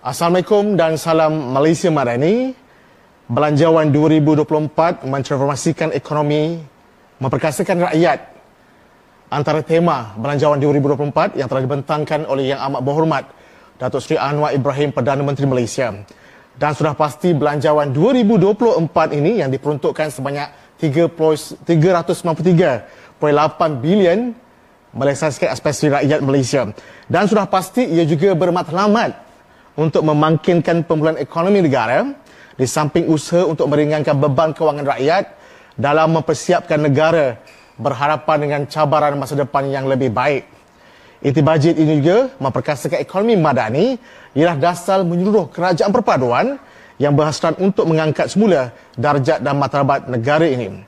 Assalamualaikum dan salam Malaysia Madani. Belanjawan 2024 mentransformasikan ekonomi, memperkasakan rakyat. Antara tema Belanjawan 2024 yang telah dibentangkan oleh Yang Amat Berhormat Datuk Seri Anwar Ibrahim Perdana Menteri Malaysia. Dan sudah pasti Belanjawan 2024 ini yang diperuntukkan sebanyak 393.8 bilion melesaskan aspirasi rakyat Malaysia. Dan sudah pasti ia juga bermatlamat untuk memangkinkan pemulihan ekonomi negara di samping usaha untuk meringankan beban kewangan rakyat dalam mempersiapkan negara berhadapan dengan cabaran masa depan yang lebih baik. Inti bajet ini juga memperkasakan ekonomi madani ialah dasar menyeluruh kerajaan perpaduan yang berhasrat untuk mengangkat semula darjat dan martabat negara ini.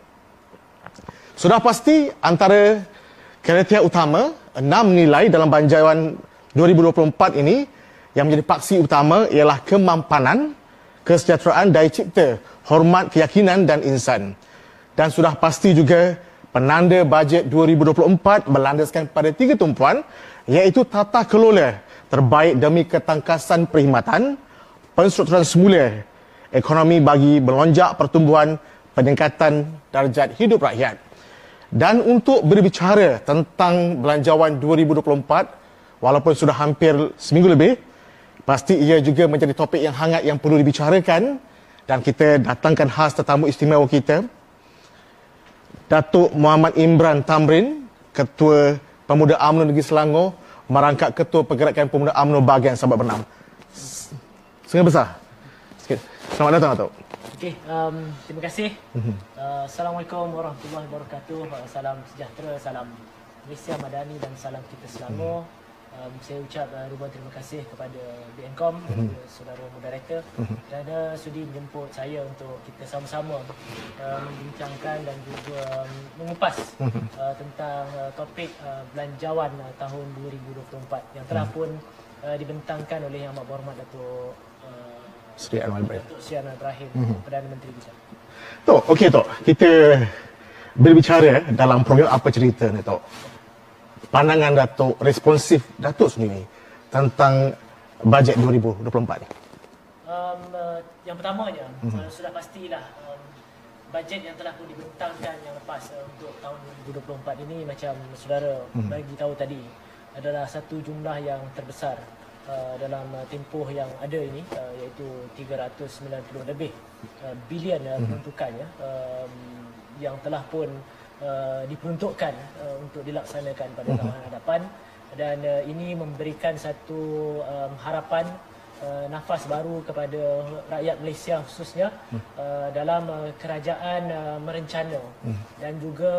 Sudah pasti antara kriteria utama enam nilai dalam banjawan 2024 ini yang menjadi paksi utama ialah kemampanan, kesejahteraan daya cipta, hormat keyakinan dan insan. Dan sudah pasti juga penanda bajet 2024 berlandaskan pada tiga tumpuan iaitu tata kelola terbaik demi ketangkasan perkhidmatan, penstrukturan semula ekonomi bagi melonjak pertumbuhan peningkatan darjat hidup rakyat. Dan untuk berbicara tentang belanjawan 2024, walaupun sudah hampir seminggu lebih, Pasti ia juga menjadi topik yang hangat yang perlu dibicarakan dan kita datangkan khas tetamu istimewa kita Datuk Muhammad Imran Tamrin, Ketua Pemuda UMNO Negeri Selangor, merangkap Ketua Pergerakan Pemuda UMNO bahagian Sabak Bernam. Sungai besar. Sikit. Selamat datang, Datuk. Okey, um, terima kasih. Uh, Assalamualaikum warahmatullahi wabarakatuh. Salam sejahtera, salam Malaysia Madani dan salam kita Selangor. Mm-hmm um, saya ucap uh, ribuan terima kasih kepada BNCOM mm-hmm. kepada saudara moderator mm-hmm. kerana sudi menjemput saya untuk kita sama-sama uh, membincangkan dan juga um, mengupas mm-hmm. uh, tentang uh, topik uh, belanjawan uh, tahun 2024 yang telah mm-hmm. pun uh, dibentangkan oleh Yang Amat Berhormat Datuk uh, Sri Anwar Ibrahim. Datuk Sri Anwar Ibrahim, mm-hmm. Perdana Menteri kita. Tok, okey Tok. Kita berbicara dalam program apa cerita ni Tok pandangan Datuk, responsif Datuk sendiri tentang bajet 2024 ni? Um, uh, yang pertamanya, mm-hmm. uh, sudah pastilah um, bajet yang telah pun dibentangkan yang lepas uh, untuk tahun 2024 ini macam saudara mm-hmm. bagi tahu tadi adalah satu jumlah yang terbesar uh, dalam uh, tempoh yang ada ini uh, iaitu 390 lebih uh, bilion uh, mm-hmm. peruntukannya um, yang telah pun Uh, diperuntukkan uh, untuk dilaksanakan pada mhm. tahun hadapan dan uh, ini memberikan satu um, harapan uh, nafas baru kepada rakyat Malaysia khususnya mhm. uh, dalam uh, kerajaan uh, merencana mhm. dan juga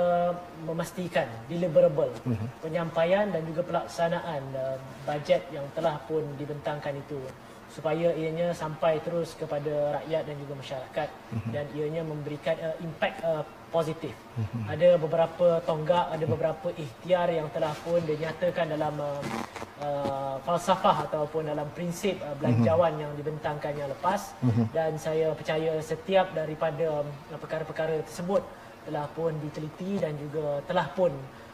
memastikan deliverable penyampaian dan juga pelaksanaan uh, bajet yang telah pun dibentangkan itu supaya ianya sampai terus kepada rakyat dan juga masyarakat mm-hmm. dan ianya memberikan uh, impact uh, positif. Mm-hmm. Ada beberapa tonggak, ada beberapa ikhtiar yang telah pun dinyatakan dalam uh, uh, falsafah ataupun dalam prinsip uh, belanjawan mm-hmm. yang dibentangkan yang lepas mm-hmm. dan saya percaya setiap daripada uh, perkara-perkara tersebut telah pun diteliti dan juga telah pun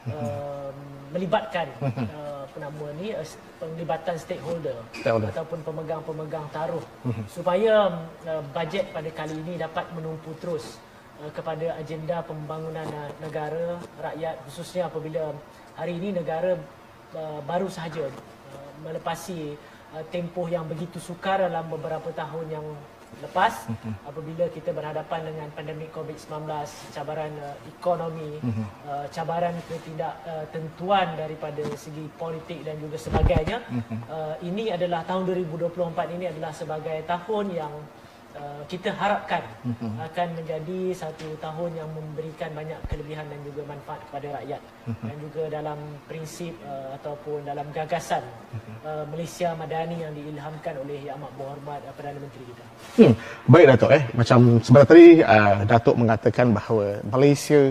uh, melibatkan uh, apa nama ni uh, penglibatan stakeholder, stakeholder ataupun pemegang-pemegang taruh uh-huh. supaya uh, bajet pada kali ini dapat menumpu terus uh, kepada agenda pembangunan uh, negara rakyat khususnya apabila hari ini negara uh, baru sahaja uh, melepasi uh, tempoh yang begitu sukar dalam beberapa tahun yang lepas mhm. apabila kita berhadapan dengan pandemik COVID-19, cabaran uh, ekonomi, mhm. uh, cabaran ketidaktentuan uh, daripada segi politik dan juga sebagainya. Mhm. Uh, ini adalah tahun 2024 ini adalah sebagai tahun yang Uh, kita harapkan mm-hmm. akan menjadi satu tahun yang memberikan banyak kelebihan dan juga manfaat kepada rakyat mm-hmm. dan juga dalam prinsip uh, ataupun dalam gagasan mm-hmm. uh, Malaysia Madani yang diilhamkan oleh Yang Amat Berhormat uh, Perdana Menteri kita. Hmm. Baik Datuk eh macam sebentar tadi uh, Datuk mengatakan bahawa Malaysia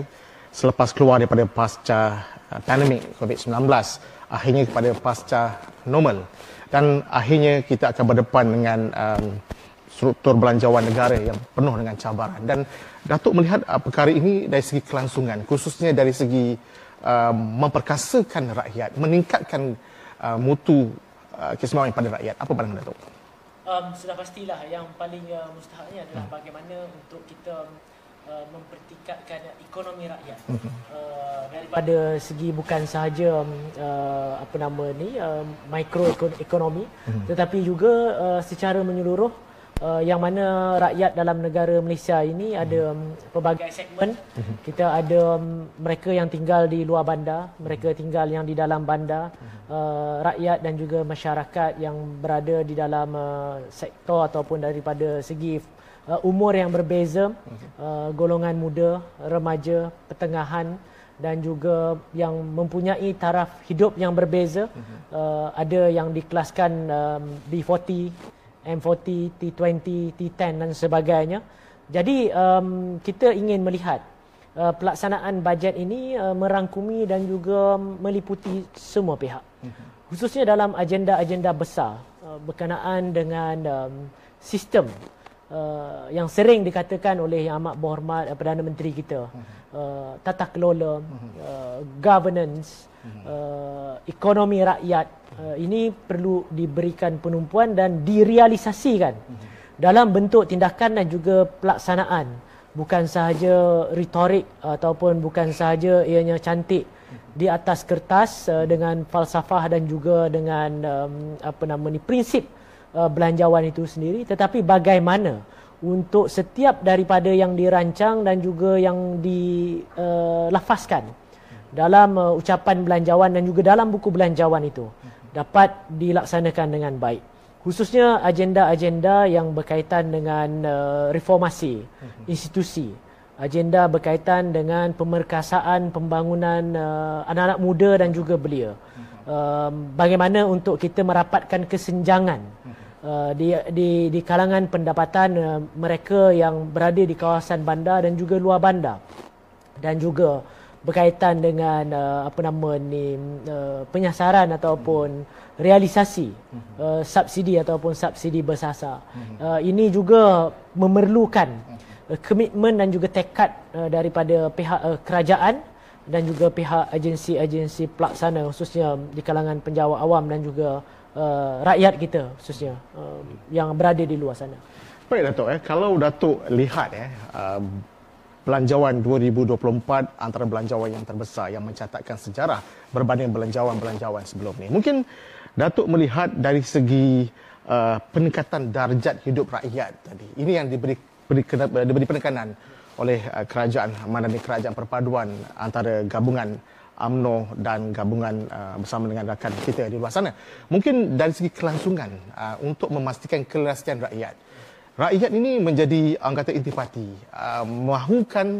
selepas keluar daripada pasca uh, pandemik COVID-19 akhirnya kepada pasca normal dan akhirnya kita akan berdepan dengan um, struktur belanjawan negara yang penuh dengan cabaran dan Datuk melihat uh, perkara ini dari segi kelangsungan khususnya dari segi uh, memperkasakan rakyat meningkatkan uh, mutu uh, keseimbangan pada rakyat apa pandangan Datuk? Um, sudah pastilah yang paling uh, mustahaknya adalah hmm. bagaimana untuk kita uh, mempertingkatkan ekonomi rakyat hmm. uh, daripada segi bukan sahaja um, uh, apa nama ni uh, mikroekonomi hmm. tetapi juga uh, secara menyeluruh uh, yang mana rakyat dalam negara Malaysia ini ada um, pelbagai segmen. Kita ada um, mereka yang tinggal di luar bandar, mereka tinggal yang di dalam bandar, uh, rakyat dan juga masyarakat yang berada di dalam uh, sektor ataupun daripada segi uh, umur yang berbeza, uh, golongan muda, remaja, pertengahan dan juga yang mempunyai taraf hidup yang berbeza. Uh, ada yang dikelaskan um, B40 M40, T20, T10 dan sebagainya. Jadi um, kita ingin melihat uh, pelaksanaan bajet ini uh, merangkumi dan juga meliputi semua pihak. Khususnya dalam agenda-agenda besar uh, berkenaan dengan um, sistem uh, yang sering dikatakan oleh Yang Amat Berhormat uh, Perdana Menteri kita. Uh, tata kelola, uh, governance, uh, ekonomi rakyat uh, ini perlu diberikan penumpuan dan direalisasikan. Dalam bentuk tindakan dan juga pelaksanaan. Bukan sahaja retorik ataupun bukan sahaja ianya cantik di atas kertas uh, dengan falsafah dan juga dengan um, apa nama ni prinsip uh, belanjawan itu sendiri. Tetapi bagaimana untuk setiap daripada yang dirancang dan juga yang dilafazkan uh, dalam uh, ucapan belanjawan dan juga dalam buku belanjawan itu dapat dilaksanakan dengan baik. Khususnya agenda-agenda yang berkaitan dengan uh, reformasi institusi. Agenda berkaitan dengan pemerkasaan pembangunan uh, anak-anak muda dan juga belia. Uh, bagaimana untuk kita merapatkan kesenjangan uh, di di di kalangan pendapatan uh, mereka yang berada di kawasan bandar dan juga luar bandar. Dan juga berkaitan dengan uh, apa nama ni uh, penyasaran ataupun realisasi uh, subsidi ataupun subsidi bersasar. Uh, ini juga memerlukan uh, komitmen dan juga tekad uh, daripada pihak uh, kerajaan dan juga pihak agensi-agensi pelaksana khususnya di kalangan penjawat awam dan juga uh, rakyat kita khususnya uh, yang berada di luar sana. Baik Datuk eh kalau Datuk lihat eh uh, belanjawan 2024 antara belanjawan yang terbesar yang mencatatkan sejarah berbanding belanjawan-belanjawan sebelum ini. Mungkin Datuk melihat dari segi uh, peningkatan darjat hidup rakyat tadi. Ini yang diberi beri, diberi penekanan oleh uh, kerajaan Madani Kerajaan Perpaduan antara gabungan AMNO dan gabungan uh, bersama dengan rakan kita di luar sana. Mungkin dari segi kelangsungan uh, untuk memastikan kelestarian rakyat rakyat ini menjadi orang kata intipati uh, mahukan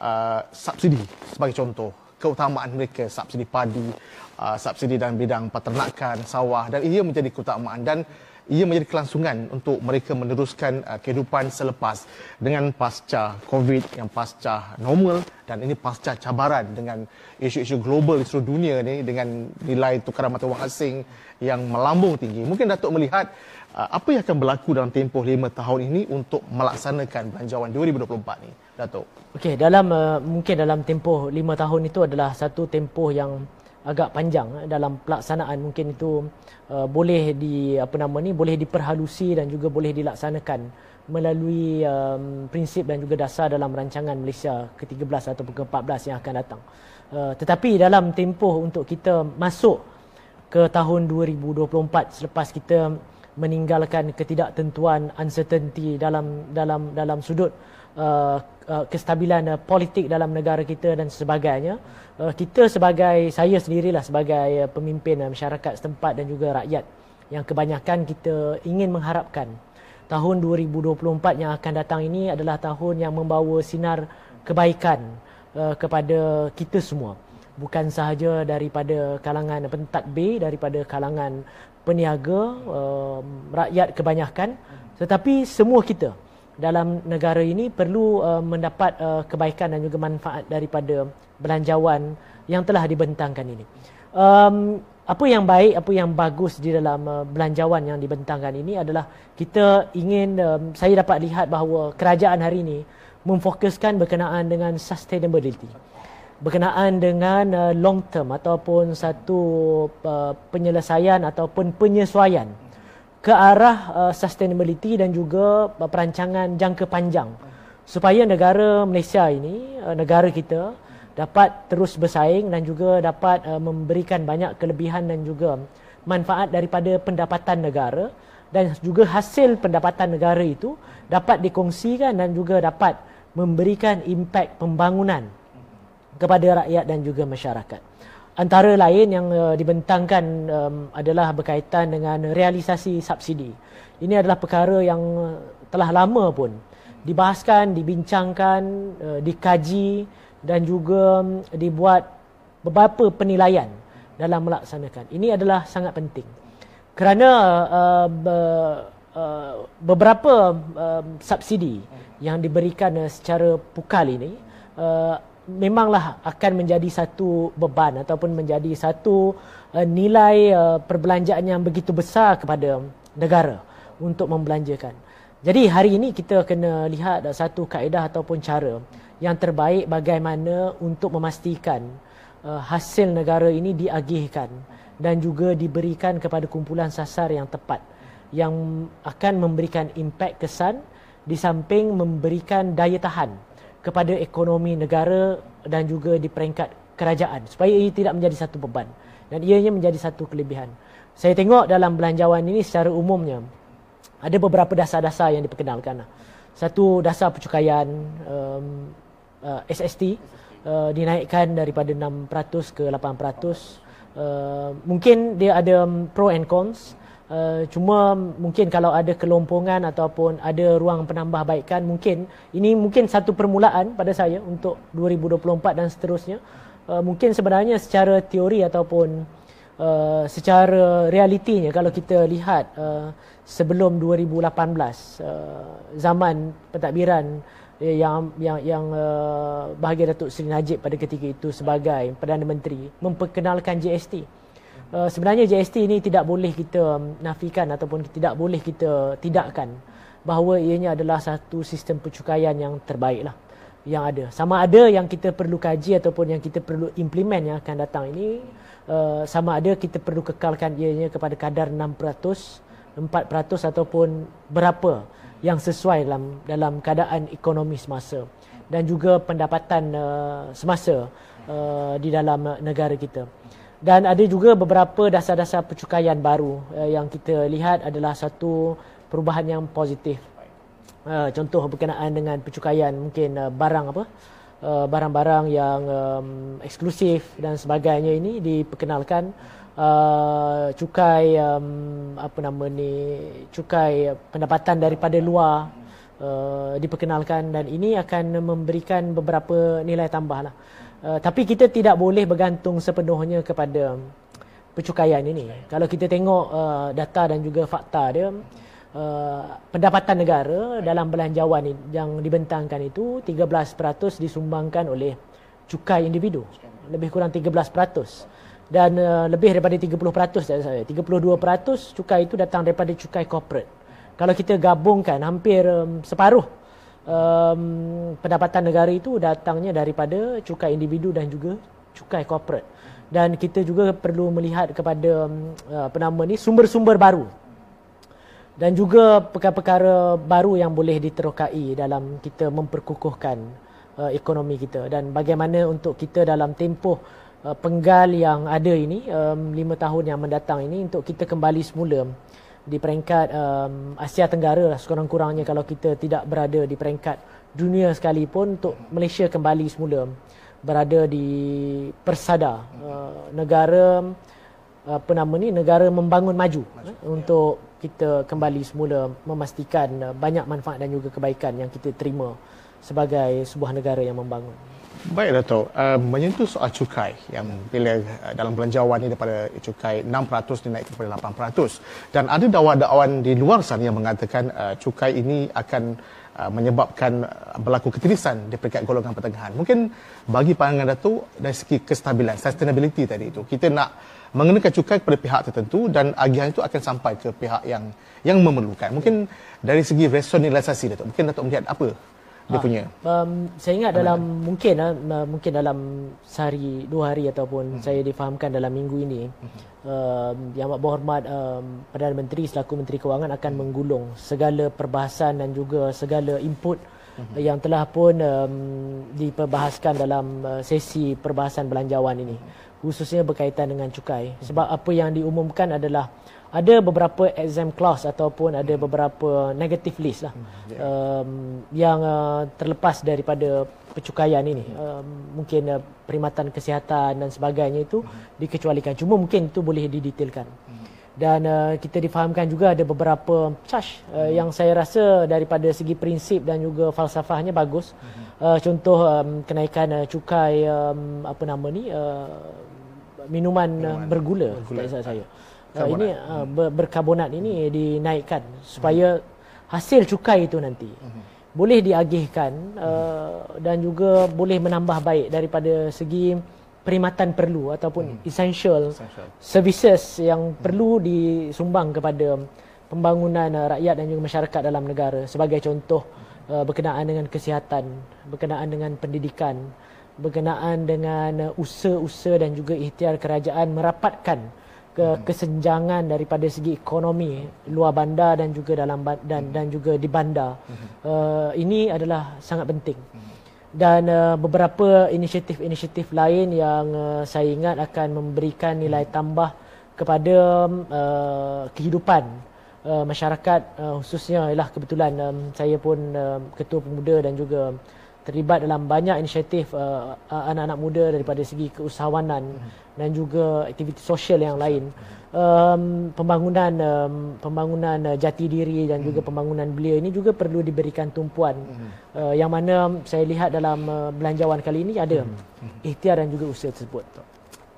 uh, subsidi sebagai contoh. Keutamaan mereka subsidi padi uh, subsidi dalam bidang peternakan sawah dan ia menjadi keutamaan dan ia menjadi kelangsungan untuk mereka meneruskan uh, kehidupan selepas dengan pasca covid yang pasca normal dan ini pasca cabaran dengan isu-isu global di seluruh dunia ni dengan nilai tukaran mata wang asing yang melambung tinggi. Mungkin datuk melihat apa yang akan berlaku dalam tempoh lima tahun ini untuk melaksanakan belanjawan 2024 ni Datuk? Okey, dalam uh, mungkin dalam tempoh lima tahun itu adalah satu tempoh yang agak panjang eh, dalam pelaksanaan mungkin itu uh, boleh di apa nama ni boleh diperhalusi dan juga boleh dilaksanakan melalui um, prinsip dan juga dasar dalam rancangan Malaysia ke-13 ataupun ke-14 yang akan datang. Uh, tetapi dalam tempoh untuk kita masuk ke tahun 2024 selepas kita meninggalkan ketidaktentuan uncertainty dalam dalam dalam sudut uh, uh, kestabilan uh, politik dalam negara kita dan sebagainya. Uh, kita sebagai saya sendirilah sebagai uh, pemimpin uh, masyarakat setempat dan juga rakyat. Yang kebanyakan kita ingin mengharapkan tahun 2024 yang akan datang ini adalah tahun yang membawa sinar kebaikan uh, kepada kita semua. Bukan sahaja daripada kalangan pentadbir daripada kalangan peniaga, uh, rakyat kebanyakan tetapi semua kita dalam negara ini perlu uh, mendapat uh, kebaikan dan juga manfaat daripada belanjawan yang telah dibentangkan ini. Um, apa yang baik, apa yang bagus di dalam uh, belanjawan yang dibentangkan ini adalah kita ingin, um, saya dapat lihat bahawa kerajaan hari ini memfokuskan berkenaan dengan sustainability berkenaan dengan uh, long term ataupun satu uh, penyelesaian ataupun penyesuaian ke arah uh, sustainability dan juga uh, perancangan jangka panjang. Supaya negara Malaysia ini uh, negara kita dapat terus bersaing dan juga dapat uh, memberikan banyak kelebihan dan juga manfaat daripada pendapatan negara dan juga hasil pendapatan negara itu dapat dikongsikan dan juga dapat memberikan impak pembangunan kepada rakyat dan juga masyarakat. Antara lain yang uh, dibentangkan um, adalah berkaitan dengan realisasi subsidi. Ini adalah perkara yang uh, telah lama pun dibahaskan, dibincangkan, uh, dikaji dan juga um, dibuat beberapa penilaian dalam melaksanakan. Ini adalah sangat penting. Kerana uh, be, uh, beberapa uh, subsidi yang diberikan uh, secara pukal ini uh, memanglah akan menjadi satu beban ataupun menjadi satu uh, nilai uh, perbelanjaan yang begitu besar kepada negara untuk membelanjakan. Jadi hari ini kita kena lihat satu kaedah ataupun cara yang terbaik bagaimana untuk memastikan uh, hasil negara ini diagihkan dan juga diberikan kepada kumpulan sasar yang tepat yang akan memberikan impak kesan di samping memberikan daya tahan kepada ekonomi negara dan juga di peringkat kerajaan supaya ia tidak menjadi satu beban dan ianya menjadi satu kelebihan. Saya tengok dalam belanjawan ini secara umumnya ada beberapa dasar-dasar yang diperkenalkan. Satu dasar percukaian um, uh, SST uh, dinaikkan daripada 6% ke 8%. Uh, mungkin dia ada um, pro and cons. Uh, cuma mungkin kalau ada kelompongan ataupun ada ruang penambahbaikan mungkin. Ini mungkin satu permulaan pada saya untuk 2024 dan seterusnya. Uh, mungkin sebenarnya secara teori ataupun uh, secara realitinya kalau kita lihat uh, sebelum 2018 uh, zaman pentadbiran yang yang yang uh, bahagia Datuk Seri Najib pada ketika itu sebagai Perdana Menteri memperkenalkan GST uh, sebenarnya JST ini tidak boleh kita nafikan ataupun tidak boleh kita tidakkan bahawa ianya adalah satu sistem percukaian yang terbaik lah yang ada. Sama ada yang kita perlu kaji ataupun yang kita perlu implement yang akan datang ini uh, sama ada kita perlu kekalkan ianya kepada kadar 6%, 4% ataupun berapa yang sesuai dalam dalam keadaan ekonomi semasa dan juga pendapatan uh, semasa uh, di dalam negara kita. Dan ada juga beberapa dasar-dasar percukaian baru uh, yang kita lihat adalah satu perubahan yang positif. Uh, contoh berkenaan dengan percukaian mungkin uh, barang apa? Uh, barang-barang yang um, eksklusif dan sebagainya ini diperkenalkan uh, cukai um, apa nama ni cukai pendapatan daripada luar uh, diperkenalkan dan ini akan memberikan beberapa nilai tambah lah. Uh, tapi kita tidak boleh bergantung sepenuhnya kepada percukaian ini. Kalau kita tengok uh, data dan juga fakta dia, uh, pendapatan negara dalam belanjawan yang dibentangkan itu 13% disumbangkan oleh cukai individu. Lebih kurang 13%. Dan uh, lebih daripada 30% saya 32% cukai itu datang daripada cukai corporate. Kalau kita gabungkan hampir um, separuh um, pendapatan negara itu datangnya daripada cukai individu dan juga cukai corporate. Dan kita juga perlu melihat kepada um, apa nama ni sumber-sumber baru. Dan juga perkara-perkara baru yang boleh diterokai dalam kita memperkukuhkan uh, ekonomi kita. Dan bagaimana untuk kita dalam tempoh uh, penggal yang ada ini um, lima tahun yang mendatang ini untuk kita kembali semula di peringkat um, Asia Tenggara lah sekurang-kurangnya kalau kita tidak berada di peringkat dunia sekalipun untuk Malaysia kembali semula berada di persada uh, negara apa nama ni negara membangun maju, maju eh, untuk kita kembali semula memastikan uh, banyak manfaat dan juga kebaikan yang kita terima sebagai sebuah negara yang membangun. Baik Dato, uh, menyentuh soal cukai yang bila uh, dalam belanjawan ini daripada cukai 6% dinaikkan kepada 8% dan ada dakwaan-dakwaan di luar sana yang mengatakan uh, cukai ini akan uh, menyebabkan berlaku ketirisan di peringkat golongan pertengahan. Mungkin bagi pandangan Dato dari segi kestabilan, sustainability tadi itu, kita nak mengenakan cukai kepada pihak tertentu dan agihan itu akan sampai ke pihak yang yang memerlukan. Mungkin dari segi rasionalisasi Dato, mungkin Dato melihat apa dia punya. Um, saya ingat dalam mungkin uh, mungkin dalam sehari dua hari ataupun hmm. saya difahamkan dalam minggu ini hmm. uh, yang amat berhormat um, Perdana Menteri selaku Menteri Kewangan akan hmm. menggulung segala perbahasan dan juga segala input hmm. yang telah pun um, diperbahaskan dalam uh, sesi perbahasan belanjawan ini khususnya berkaitan dengan cukai sebab apa yang diumumkan adalah ada beberapa exam clause ataupun ada beberapa negative list lah yeah. um, yang uh, terlepas daripada percukaian ini um, mungkin uh, perkhidmatan kesihatan dan sebagainya itu hmm. dikecualikan cuma mungkin itu boleh didetailkan hmm. dan uh, kita difahamkan juga ada beberapa charge uh, yang saya rasa daripada segi prinsip dan juga falsafahnya bagus uh, contoh um, kenaikan uh, cukai um, apa nama ni uh, minuman, minuman. Uh, bergula, bergula. tak saya uh, ini uh, ber- berkarbonat ini dinaikkan supaya hasil cukai itu nanti hmm. boleh diagihkan uh, dan juga boleh menambah baik daripada segi perkhidmatan perlu ataupun hmm. essential, essential services yang hmm. perlu disumbang kepada pembangunan uh, rakyat dan juga masyarakat dalam negara sebagai contoh uh, berkenaan dengan kesihatan, berkenaan dengan pendidikan, berkenaan dengan uh, usaha-usaha dan juga ikhtiar kerajaan merapatkan ke kesenjangan daripada segi ekonomi luar bandar dan juga dalam dan dan juga di bandar. Uh, ini adalah sangat penting. Dan uh, beberapa inisiatif-inisiatif lain yang uh, saya ingat akan memberikan nilai tambah kepada uh, kehidupan uh, masyarakat uh, khususnya ialah kebetulan um, saya pun uh, ketua pemuda dan juga terlibat dalam banyak inisiatif uh, uh, anak-anak muda daripada segi keusahawanan hmm. dan juga aktiviti sosial yang lain. Um, pembangunan um, pembangunan uh, jati diri dan hmm. juga pembangunan belia ini juga perlu diberikan tumpuan hmm. uh, yang mana saya lihat dalam uh, belanjawan kali ini ada hmm. ikhtiar dan juga usaha tersebut.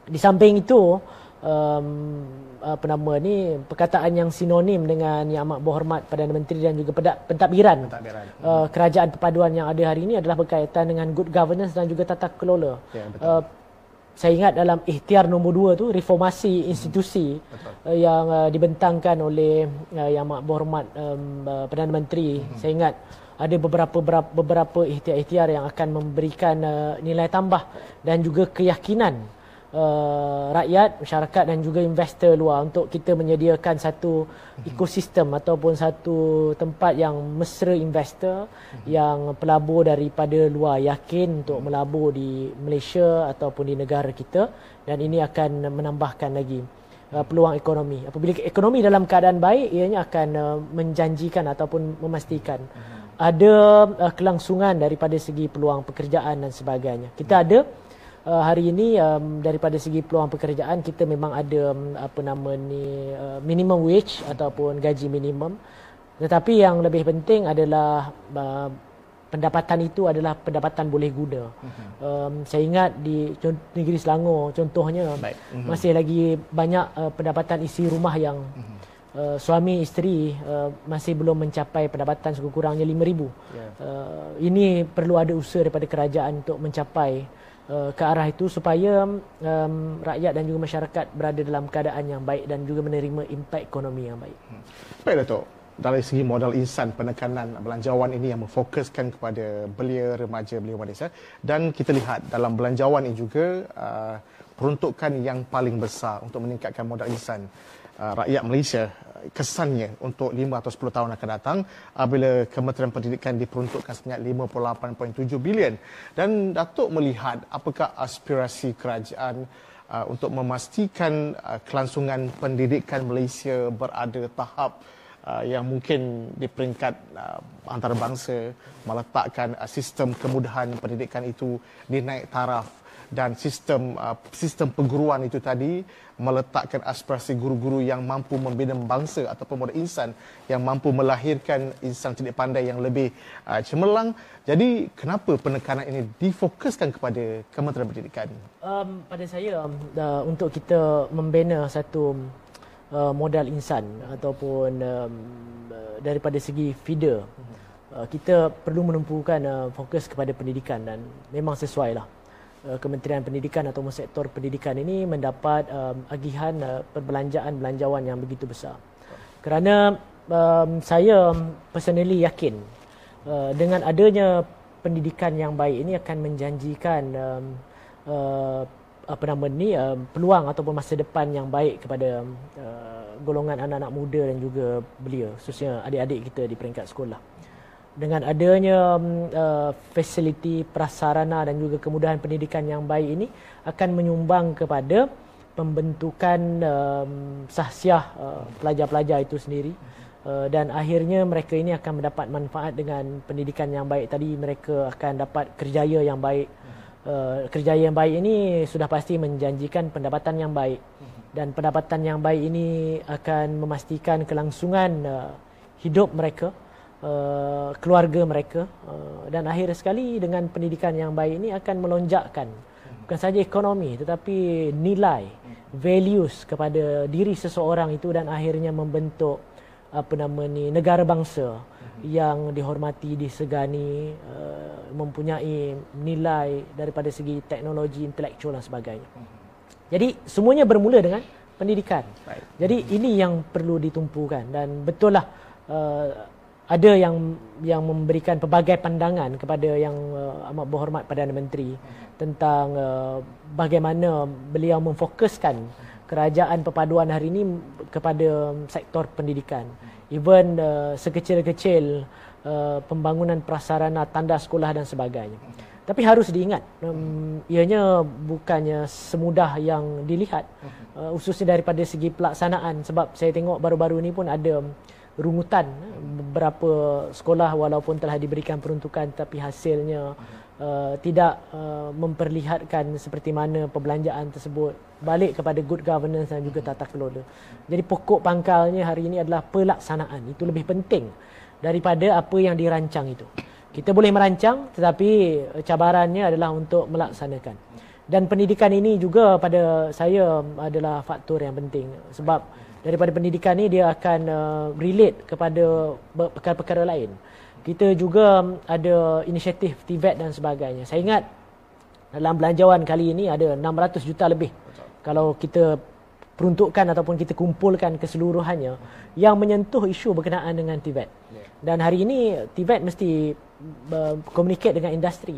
Di samping itu um, apa nama ni perkataan yang sinonim dengan yang amat berhormat Perdana Menteri dan juga pentadbiran, pentadbiran. Uh, kerajaan perpaduan yang ada hari ini adalah berkaitan dengan good governance dan juga tata kelola. Ya, Uh, saya ingat dalam ikhtiar nombor dua tu reformasi institusi hmm. uh, yang uh, dibentangkan oleh uh, yang amat berhormat um, uh, Perdana Menteri. Hmm. Saya ingat ada beberapa beberapa, beberapa ikhtiar-ikhtiar yang akan memberikan uh, nilai tambah dan juga keyakinan uh, rakyat, masyarakat dan juga investor luar untuk kita menyediakan satu ekosistem ataupun satu tempat yang mesra investor yang pelabur daripada luar yakin untuk melabur di Malaysia ataupun di negara kita dan ini akan menambahkan lagi uh, peluang ekonomi. Apabila ekonomi dalam keadaan baik ianya akan uh, menjanjikan ataupun memastikan ada uh, kelangsungan daripada segi peluang pekerjaan dan sebagainya. Kita ada uh, hari ini um, daripada segi peluang pekerjaan kita memang ada um, apa nama ni uh, minimum wage ataupun gaji minimum tetapi yang lebih penting adalah uh, pendapatan itu adalah pendapatan boleh guna. Um, saya ingat di negeri Selangor contohnya uh-huh. masih lagi banyak uh, pendapatan isi rumah yang uh-huh. uh, suami isteri uh, masih belum mencapai pendapatan sekurang-kurangnya 5000. Yeah. Uh, ini perlu ada usaha daripada kerajaan untuk mencapai uh, ke arah itu supaya um, rakyat dan juga masyarakat berada dalam keadaan yang baik dan juga menerima impak ekonomi yang baik. Hmm. Baik Datuk, dari segi modal insan penekanan belanjawan ini yang memfokuskan kepada belia remaja belia wanita dan kita lihat dalam belanjawan ini juga uh, peruntukan yang paling besar untuk meningkatkan modal insan uh, rakyat Malaysia kesannya untuk 5 atau 10 tahun akan datang apabila Kementerian Pendidikan diperuntukkan sebanyak 58.7 bilion. Dan Datuk melihat apakah aspirasi kerajaan uh, untuk memastikan uh, kelangsungan pendidikan Malaysia berada tahap uh, yang mungkin di peringkat uh, antarabangsa meletakkan uh, sistem kemudahan pendidikan itu dinaik taraf dan sistem uh, sistem perguruan itu tadi meletakkan aspirasi guru-guru yang mampu membina bangsa ataupun modal insan yang mampu melahirkan insan cerdik pandai yang lebih uh, cemerlang. Jadi kenapa penekanan ini difokuskan kepada Kementerian Pendidikan? Um, pada saya uh, untuk kita membina satu uh, modal insan ataupun um, uh, daripada segi feeder uh, kita perlu menumpukan uh, fokus kepada pendidikan dan memang sesuai lah Kementerian Pendidikan atau sektor pendidikan ini mendapat um, agihan uh, perbelanjaan belanjawan yang begitu besar. Kerana um, saya personally yakin uh, dengan adanya pendidikan yang baik ini akan menjanjikan um, uh, apa nama ni uh, peluang ataupun masa depan yang baik kepada uh, golongan anak-anak muda dan juga belia khususnya adik-adik kita di peringkat sekolah dengan adanya um, uh, fasiliti prasarana dan juga kemudahan pendidikan yang baik ini akan menyumbang kepada pembentukan um, sahsiah uh, pelajar-pelajar itu sendiri. Uh, dan akhirnya mereka ini akan mendapat manfaat dengan pendidikan yang baik. Tadi mereka akan dapat kerjaya yang baik. Uh, kerjaya yang baik ini sudah pasti menjanjikan pendapatan yang baik. Dan pendapatan yang baik ini akan memastikan kelangsungan uh, hidup mereka uh, keluarga mereka uh, dan akhir sekali dengan pendidikan yang baik ini akan melonjakkan bukan saja ekonomi tetapi nilai values kepada diri seseorang itu dan akhirnya membentuk apa nama ni negara bangsa yang dihormati disegani uh, mempunyai nilai daripada segi teknologi intelektual dan sebagainya. Jadi semuanya bermula dengan pendidikan. Right. Jadi ini yang perlu ditumpukan dan betul lah uh, ada yang yang memberikan pelbagai pandangan kepada yang uh, amat berhormat Perdana Menteri tentang uh, bagaimana beliau memfokuskan kerajaan perpaduan hari ini kepada sektor pendidikan. Even uh, sekecil-kecil uh, pembangunan prasarana tanda sekolah dan sebagainya. Tapi harus diingat, um, ianya bukannya semudah yang dilihat, uh, khususnya daripada segi pelaksanaan. Sebab saya tengok baru-baru ini pun ada rungutan beberapa sekolah walaupun telah diberikan peruntukan tapi hasilnya Uh, tidak uh, memperlihatkan seperti mana perbelanjaan tersebut balik kepada good governance dan juga tata kelola. Jadi pokok pangkalnya hari ini adalah pelaksanaan. Itu lebih penting daripada apa yang dirancang itu. Kita boleh merancang tetapi cabarannya adalah untuk melaksanakan. Dan pendidikan ini juga pada saya adalah faktor yang penting sebab daripada pendidikan ini dia akan uh, relate kepada perkara-perkara lain kita juga ada inisiatif TVET dan sebagainya. Saya ingat dalam belanjawan kali ini ada 600 juta lebih. Kalau kita peruntukkan ataupun kita kumpulkan keseluruhannya yang menyentuh isu berkenaan dengan TVET. Yeah. Dan hari ini TVET mesti communicate dengan industri.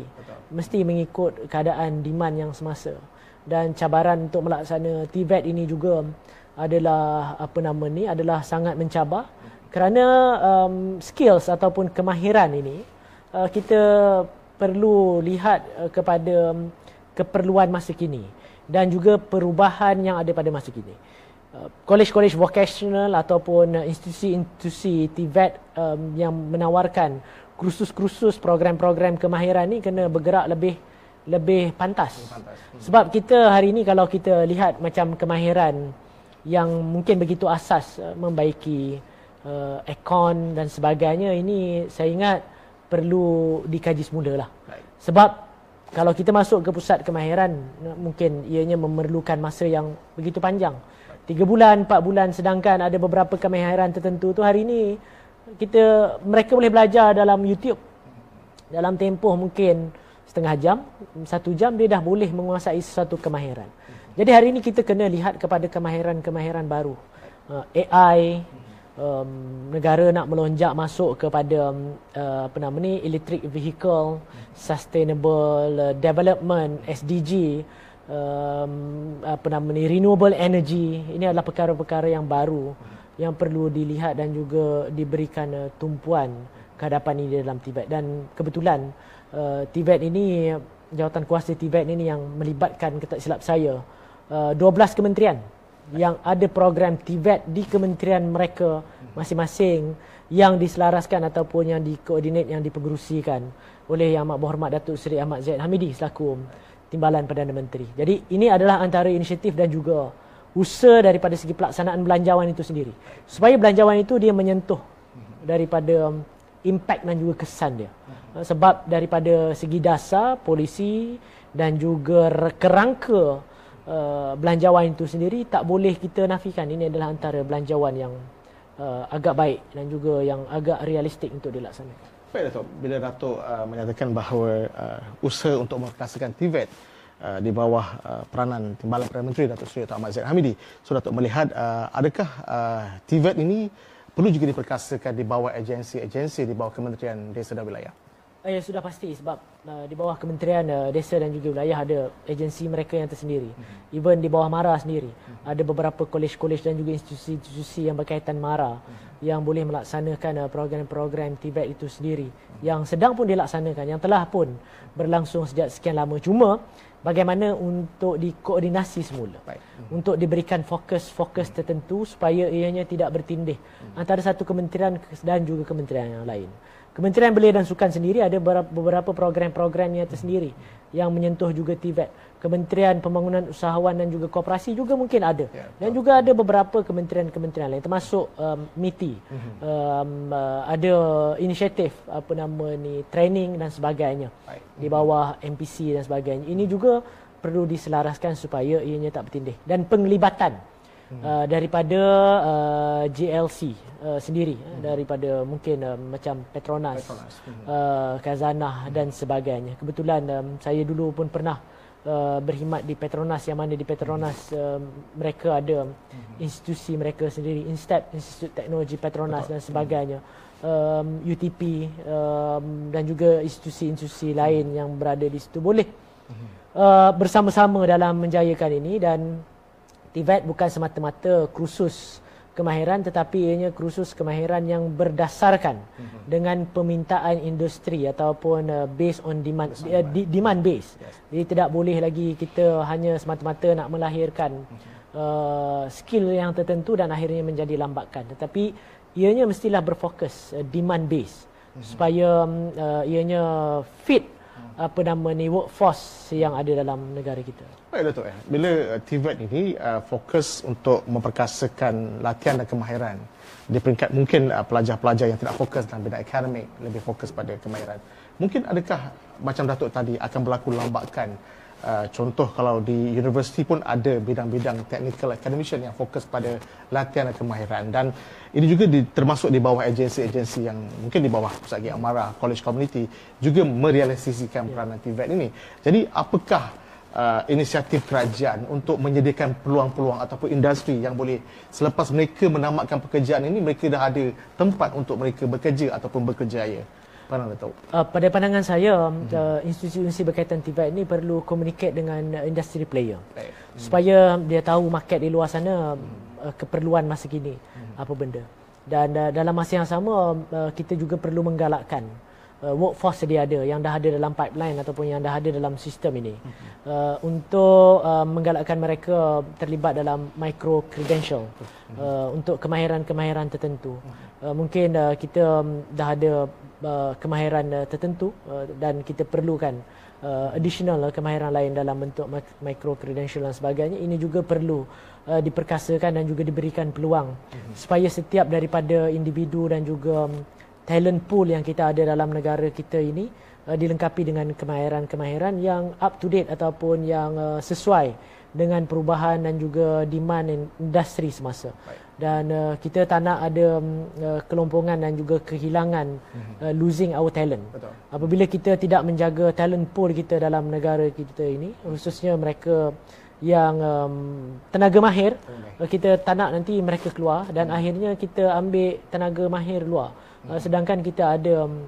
Mesti mengikut keadaan demand yang semasa. Dan cabaran untuk melaksana TVET ini juga adalah apa nama ni adalah sangat mencabar kerana um, skills ataupun kemahiran ini uh, kita perlu lihat uh, kepada um, keperluan masa kini dan juga perubahan yang ada pada masa kini. Uh, college-college vocational ataupun institusi-institusi TVET um, yang menawarkan kursus-kursus program-program kemahiran ini kena bergerak lebih lebih pantas. pantas. Hmm. Sebab kita hari ini kalau kita lihat macam kemahiran yang mungkin begitu asas uh, membaiki uh, aircon dan sebagainya ini saya ingat perlu dikaji semula lah. Sebab kalau kita masuk ke pusat kemahiran mungkin ianya memerlukan masa yang begitu panjang. Tiga bulan, empat bulan sedangkan ada beberapa kemahiran tertentu tu hari ini kita mereka boleh belajar dalam YouTube dalam tempoh mungkin setengah jam, satu jam dia dah boleh menguasai sesuatu kemahiran. Jadi hari ini kita kena lihat kepada kemahiran-kemahiran baru. Uh, AI, um, negara nak melonjak masuk kepada um, uh, apa nama ni electric vehicle sustainable uh, development SDG um, apa nama ni renewable energy. Ini adalah perkara-perkara yang baru yang perlu dilihat dan juga diberikan uh, tumpuan kehadapan ini dalam Tibet. Dan kebetulan uh, Tibet ini jawatan kuasa Tibet ini yang melibatkan ketak silap saya uh, 12 kementerian yang ada program TVET di kementerian mereka masing-masing yang diselaraskan ataupun yang dikoordinat yang dipengerusikan oleh Yang Amat Berhormat Datuk Seri Ahmad Zaid Hamidi selaku Timbalan Perdana Menteri. Jadi ini adalah antara inisiatif dan juga usaha daripada segi pelaksanaan belanjawan itu sendiri. Supaya belanjawan itu dia menyentuh daripada um, impact dan juga kesan dia. Sebab daripada segi dasar, polisi dan juga kerangka uh, belanjawan itu sendiri tak boleh kita nafikan ini adalah antara belanjawan yang uh, agak baik dan juga yang agak realistik untuk dilaksanakan. Baik Datuk, bila Datuk uh, menyatakan bahawa uh, usaha untuk memperkasakan TVET uh, di bawah uh, peranan Timbalan Perdana Menteri Datuk Seri Datuk Ahmad Zaid Hamidi, so Datuk melihat uh, adakah uh, TVET ini perlu juga diperkasakan di bawah agensi-agensi di bawah Kementerian Desa dan Wilayah? Uh, ya sudah pasti sebab uh, di bawah Kementerian uh, Desa dan juga Wilayah ada agensi mereka yang tersendiri. Mm-hmm. Even di bawah MARA sendiri mm-hmm. ada beberapa kolej-kolej dan juga institusi-institusi yang berkaitan MARA mm-hmm. yang boleh melaksanakan uh, program-program TVET itu sendiri mm-hmm. yang sedang pun dilaksanakan yang telah pun berlangsung sejak sekian lama. Cuma bagaimana untuk dikoordinasi semula. Baik. Mm-hmm. Untuk diberikan fokus-fokus tertentu supaya ianya tidak bertindih mm-hmm. antara satu kementerian dan juga kementerian yang lain. Kementerian Belia dan Sukan sendiri ada beberapa program-program yang tersendiri yang menyentuh juga TVET. Kementerian Pembangunan Usahawan dan juga Koperasi juga mungkin ada. Ya, dan juga ada beberapa kementerian-kementerian lain termasuk um, MITI. Mhm. Um, uh, ada inisiatif apa nama ni training dan sebagainya Baik. di bawah MPC dan sebagainya. Ini juga perlu diselaraskan supaya ianya tak bertindih. Dan penglibatan hmm. uh, daripada uh, GLC uh, sendiri hmm. daripada mungkin uh, macam Petronas, Petronas. Hmm. Uh, Kazanah hmm. dan sebagainya. Kebetulan um, saya dulu pun pernah uh, berkhidmat di Petronas yang mana di Petronas uh, mereka ada hmm. institusi mereka sendiri Instep Institut Teknologi Petronas Betul. dan sebagainya. Um, UTP um, dan juga institusi-institusi lain yang berada di situ boleh uh, bersama-sama dalam menjayakan ini dan TVET bukan semata-mata kursus kemahiran tetapi ianya kursus kemahiran yang berdasarkan mm-hmm. dengan permintaan industri ataupun uh, based on demand uh, di, demand base. Yes. Jadi tidak boleh lagi kita hanya semata-mata nak melahirkan mm-hmm. uh, skill yang tertentu dan akhirnya menjadi lambakan tetapi ianya mestilah berfokus uh, demand base mm-hmm. supaya um, uh, ianya fit apa nama ni workforce yang ada dalam negara kita. Baik Datuk eh. Bila uh, TVET ini uh, fokus untuk memperkasakan latihan dan kemahiran di peringkat mungkin uh, pelajar-pelajar yang tidak fokus dalam bidang akademik lebih fokus pada kemahiran. Mungkin adakah macam Datuk tadi akan berlaku lambakan Uh, contoh kalau di universiti pun ada bidang-bidang technical academician yang fokus pada latihan dan kemahiran dan ini juga di, termasuk di bawah agensi-agensi yang mungkin di bawah Pusat Gigi Amara, College Community juga merealisasikan yeah. peranan TVET ini. Jadi apakah uh, inisiatif kerajaan untuk menyediakan peluang-peluang ataupun industri yang boleh selepas mereka menamatkan pekerjaan ini mereka dah ada tempat untuk mereka bekerja ataupun berkerjaya? Mana tahu? Uh, pada pandangan saya, hmm. uh, institusi-institusi berkaitan TVET ini perlu communicate dengan uh, industry player. Hmm. Supaya dia tahu market di luar sana hmm. uh, keperluan masa kini hmm. apa benda. Dan uh, dalam masa yang sama, uh, kita juga perlu menggalakkan uh, workforce dia ada yang dah ada dalam pipeline ataupun yang dah ada dalam sistem ini. Hmm. Uh, untuk uh, menggalakkan mereka terlibat dalam micro credential hmm. uh, untuk kemahiran-kemahiran tertentu. Hmm. Uh, mungkin uh, kita um, dah ada uh, kemahiran uh, tertentu uh, dan kita perlukan uh, additional uh, kemahiran lain dalam bentuk micro credential dan sebagainya ini juga perlu uh, diperkasakan dan juga diberikan peluang mm-hmm. supaya setiap daripada individu dan juga um, talent pool yang kita ada dalam negara kita ini uh, dilengkapi dengan kemahiran-kemahiran yang up to date ataupun yang uh, sesuai dengan perubahan dan juga demand industri semasa. Baik dan uh, kita tak nak ada um, uh, kelompongan dan juga kehilangan mhm. uh, losing our talent. Betul. Apabila kita tidak menjaga talent pool kita dalam negara kita ini, khususnya mereka yang um, tenaga mahir, uh, kita tak nak nanti mereka keluar dan hmm. akhirnya kita ambil tenaga mahir luar. Hmm. Uh, sedangkan kita ada um,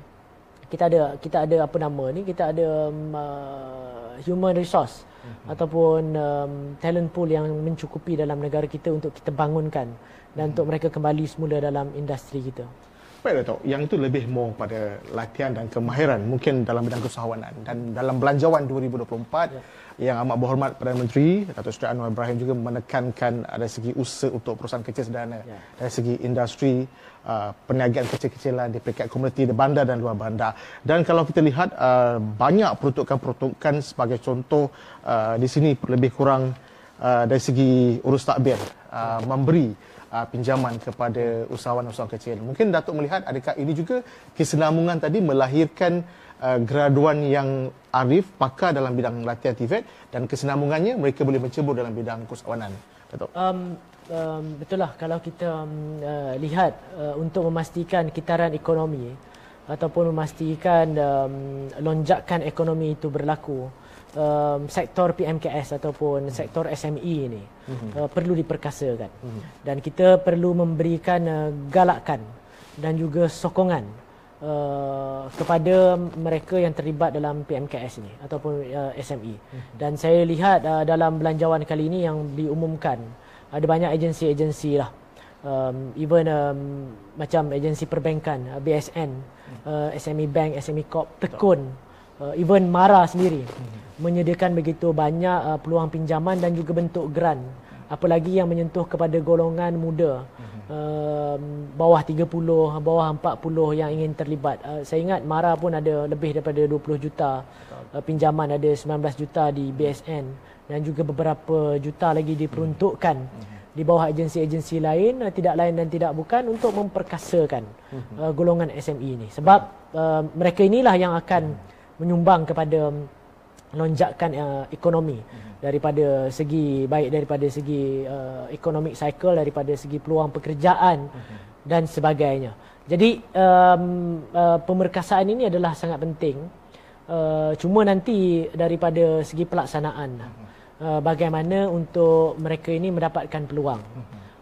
kita ada kita ada apa nama ni? Kita ada um, uh, human resource hmm. ataupun um, talent pool yang mencukupi dalam negara kita untuk kita bangunkan dan untuk mereka kembali semula dalam industri kita. Baik Datuk, yang itu lebih more pada latihan dan kemahiran mungkin dalam bidang keusahawanan dan dalam belanjawan 2024 ya. yang amat berhormat Perdana Menteri Datuk Seri Anwar Ibrahim juga menekankan ada segi usaha untuk perusahaan kecil sederhana ya. dari segi industri uh, perniagaan kecil-kecilan di peringkat komuniti di bandar dan luar bandar dan kalau kita lihat uh, banyak peruntukan-peruntukan sebagai contoh uh, di sini lebih kurang uh, dari segi urus takbir uh, memberi uh, pinjaman kepada usahawan-usahawan kecil. Mungkin Datuk melihat adakah ini juga kesenambungan tadi melahirkan uh, graduan yang arif, pakar dalam bidang latihan TVET dan kesenambungannya mereka boleh mencebur dalam bidang keusahawanan. Datuk. Um, um, betul lah kalau kita um, uh, lihat uh, untuk memastikan kitaran ekonomi ataupun memastikan um, lonjakan ekonomi itu berlaku um, sektor PMKS ataupun hmm. sektor SME ini hmm. uh, perlu diperkasakan hmm. dan kita perlu memberikan uh, galakan dan juga sokongan uh, kepada mereka yang terlibat dalam PMKS ini ataupun uh, SME. Hmm. Dan saya lihat uh, dalam belanjawan kali ini yang diumumkan ada banyak agensi-agensi lah. Um, even um, macam agensi perbankan, uh, BSN, uh, SME Bank, SME Corp, Tekun, uh, even Mara sendiri hmm. Menyediakan begitu banyak uh, peluang pinjaman dan juga bentuk grant. Apalagi yang menyentuh kepada golongan muda. Uh, bawah 30, bawah 40 yang ingin terlibat. Uh, saya ingat Mara pun ada lebih daripada 20 juta uh, pinjaman, ada 19 juta di BSN dan juga beberapa juta lagi diperuntukkan hmm. di bawah agensi-agensi lain, uh, tidak lain dan tidak bukan untuk memperkasakan hmm. uh, golongan SME ini. Sebab uh, mereka inilah yang akan menyumbang kepada lonjakan uh, ekonomi. Daripada segi baik daripada segi uh, economic cycle daripada segi peluang pekerjaan dan sebagainya. Jadi um, uh, pemerkasaan ini adalah sangat penting. Uh, cuma nanti daripada segi pelaksanaan uh, bagaimana untuk mereka ini mendapatkan peluang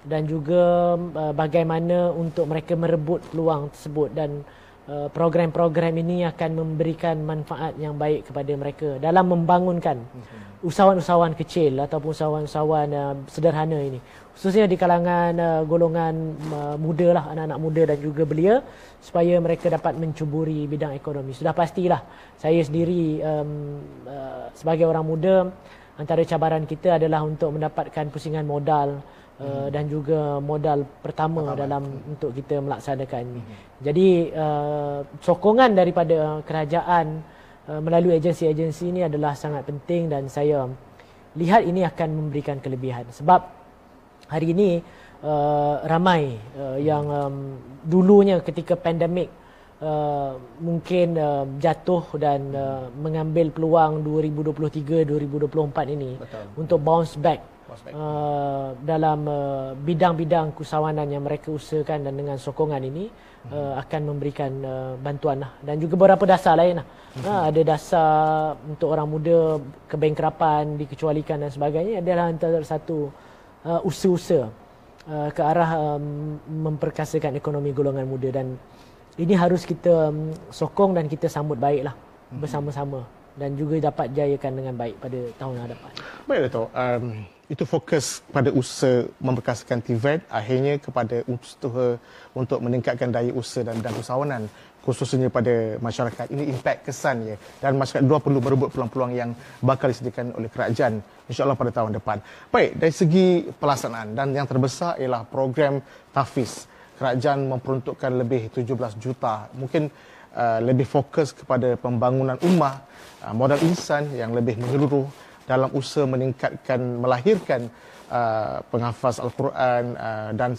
dan juga uh, bagaimana untuk mereka merebut peluang tersebut dan program-program ini akan memberikan manfaat yang baik kepada mereka dalam membangunkan usahawan-usahawan kecil ataupun usahawan-usahawan uh, sederhana ini. Khususnya di kalangan uh, golongan uh, muda lah anak-anak muda dan juga belia supaya mereka dapat mencuburi bidang ekonomi. Sudah pastilah saya sendiri um, uh, sebagai orang muda antara cabaran kita adalah untuk mendapatkan pusingan modal uh, dan juga modal pertama, pertama dalam hmm. untuk kita melaksanakan ini. Hmm. Jadi uh, sokongan daripada kerajaan uh, melalui agensi-agensi ini adalah sangat penting dan saya lihat ini akan memberikan kelebihan sebab hari ini uh, ramai uh, yang um, dulunya ketika pandemik Uh, mungkin uh, jatuh dan uh, mengambil peluang 2023 2024 ini Betul. untuk bounce back uh, dalam uh, bidang-bidang kusawanan yang mereka usahakan dan dengan sokongan ini uh, uh, akan memberikan uh, bantuan lah. dan juga beberapa dasar lain lah. Uh, uh, ada dasar untuk orang muda kebengkerapan dikecualikan dan sebagainya adalah antara satu uh, usaha-usaha uh, ke arah um, memperkasakan ekonomi golongan muda dan ini harus kita um, sokong dan kita sambut baiklah mhm. bersama-sama dan juga dapat jayakan dengan baik pada tahun hadapan. Baik Dato. Um, itu fokus pada usaha memperkasakan TVET akhirnya kepada usaha untuk meningkatkan daya usaha dan bidang usahawanan khususnya pada masyarakat ini impak kesannya dan masyarakat dua perlu berebut peluang-peluang yang bakal disediakan oleh kerajaan insyaAllah pada tahun depan. Baik, dari segi pelaksanaan dan yang terbesar ialah program TAFIS. Kerajaan memperuntukkan lebih 17 juta. Mungkin uh, lebih fokus kepada pembangunan ummah, uh, modal insan yang lebih menyeluruh dalam usaha meningkatkan melahirkan uh, penghafaz al-Quran uh, dan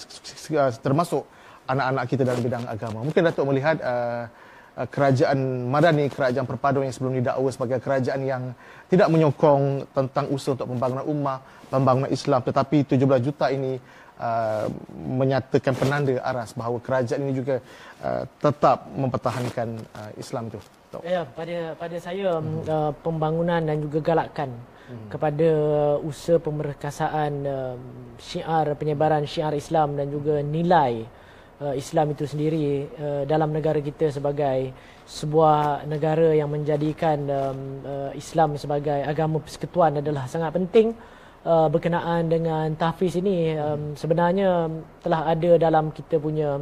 termasuk anak-anak kita dalam bidang agama. Mungkin Datuk melihat uh, uh, kerajaan Madani, kerajaan perpaduan yang sebelum didakwa sebagai kerajaan yang tidak menyokong tentang usaha untuk pembangunan ummah, pembangunan Islam tetapi 17 juta ini uh, menyatakan penanda aras bahawa kerajaan ini juga uh, tetap mempertahankan uh, Islam itu. Ya, pada pada saya hmm. uh, pembangunan dan juga galakan hmm. kepada usaha pemerkasaan uh, syiar penyebaran syiar Islam dan juga nilai uh, Islam itu sendiri uh, dalam negara kita sebagai sebuah negara yang menjadikan um, uh, Islam sebagai agama persekutuan adalah sangat penting uh, berkenaan dengan tahfiz ini um, sebenarnya telah ada dalam kita punya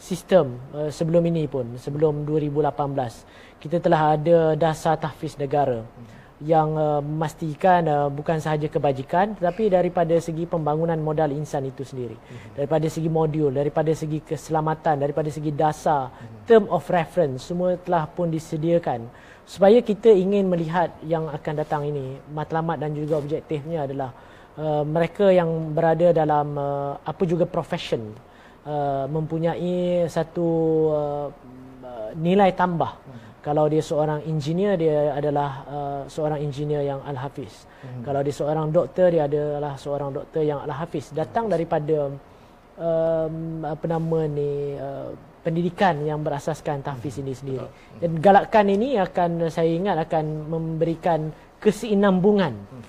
sistem uh, sebelum ini pun sebelum 2018 kita telah ada dasar tahfiz negara yang uh, memastikan uh, bukan sahaja kebajikan tetapi daripada segi pembangunan modal insan itu sendiri mm-hmm. daripada segi modul daripada segi keselamatan daripada segi dasar mm-hmm. term of reference semua telah pun disediakan supaya kita ingin melihat yang akan datang ini matlamat dan juga objektifnya adalah uh, mereka yang berada dalam uh, apa juga profession uh, mempunyai satu uh, nilai tambah mm-hmm kalau dia seorang engineer dia adalah uh, seorang engineer yang al-hafiz. Hmm. Kalau dia seorang doktor dia adalah seorang doktor yang al-hafiz. Datang daripada um, apa nama ni uh, pendidikan yang berasaskan tahfiz hmm. ini sendiri. Dan galakan ini akan saya ingat akan memberikan kesinambungan hmm.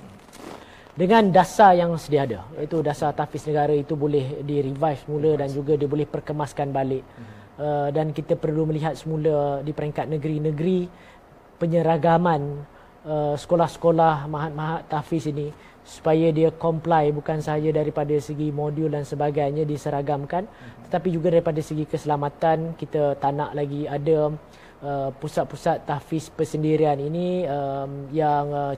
dengan dasar yang sedia ada. Iaitu dasar tahfiz negara itu boleh di revive mula dan juga dia boleh perkemaskan balik. Hmm uh, dan kita perlu melihat semula di peringkat negeri-negeri penyeragaman uh, sekolah-sekolah mahat-mahat tahfiz ini supaya dia comply bukan sahaja daripada segi modul dan sebagainya diseragamkan tetapi juga daripada segi keselamatan. Kita tak nak lagi ada uh, pusat-pusat tahfiz persendirian ini um, yang uh,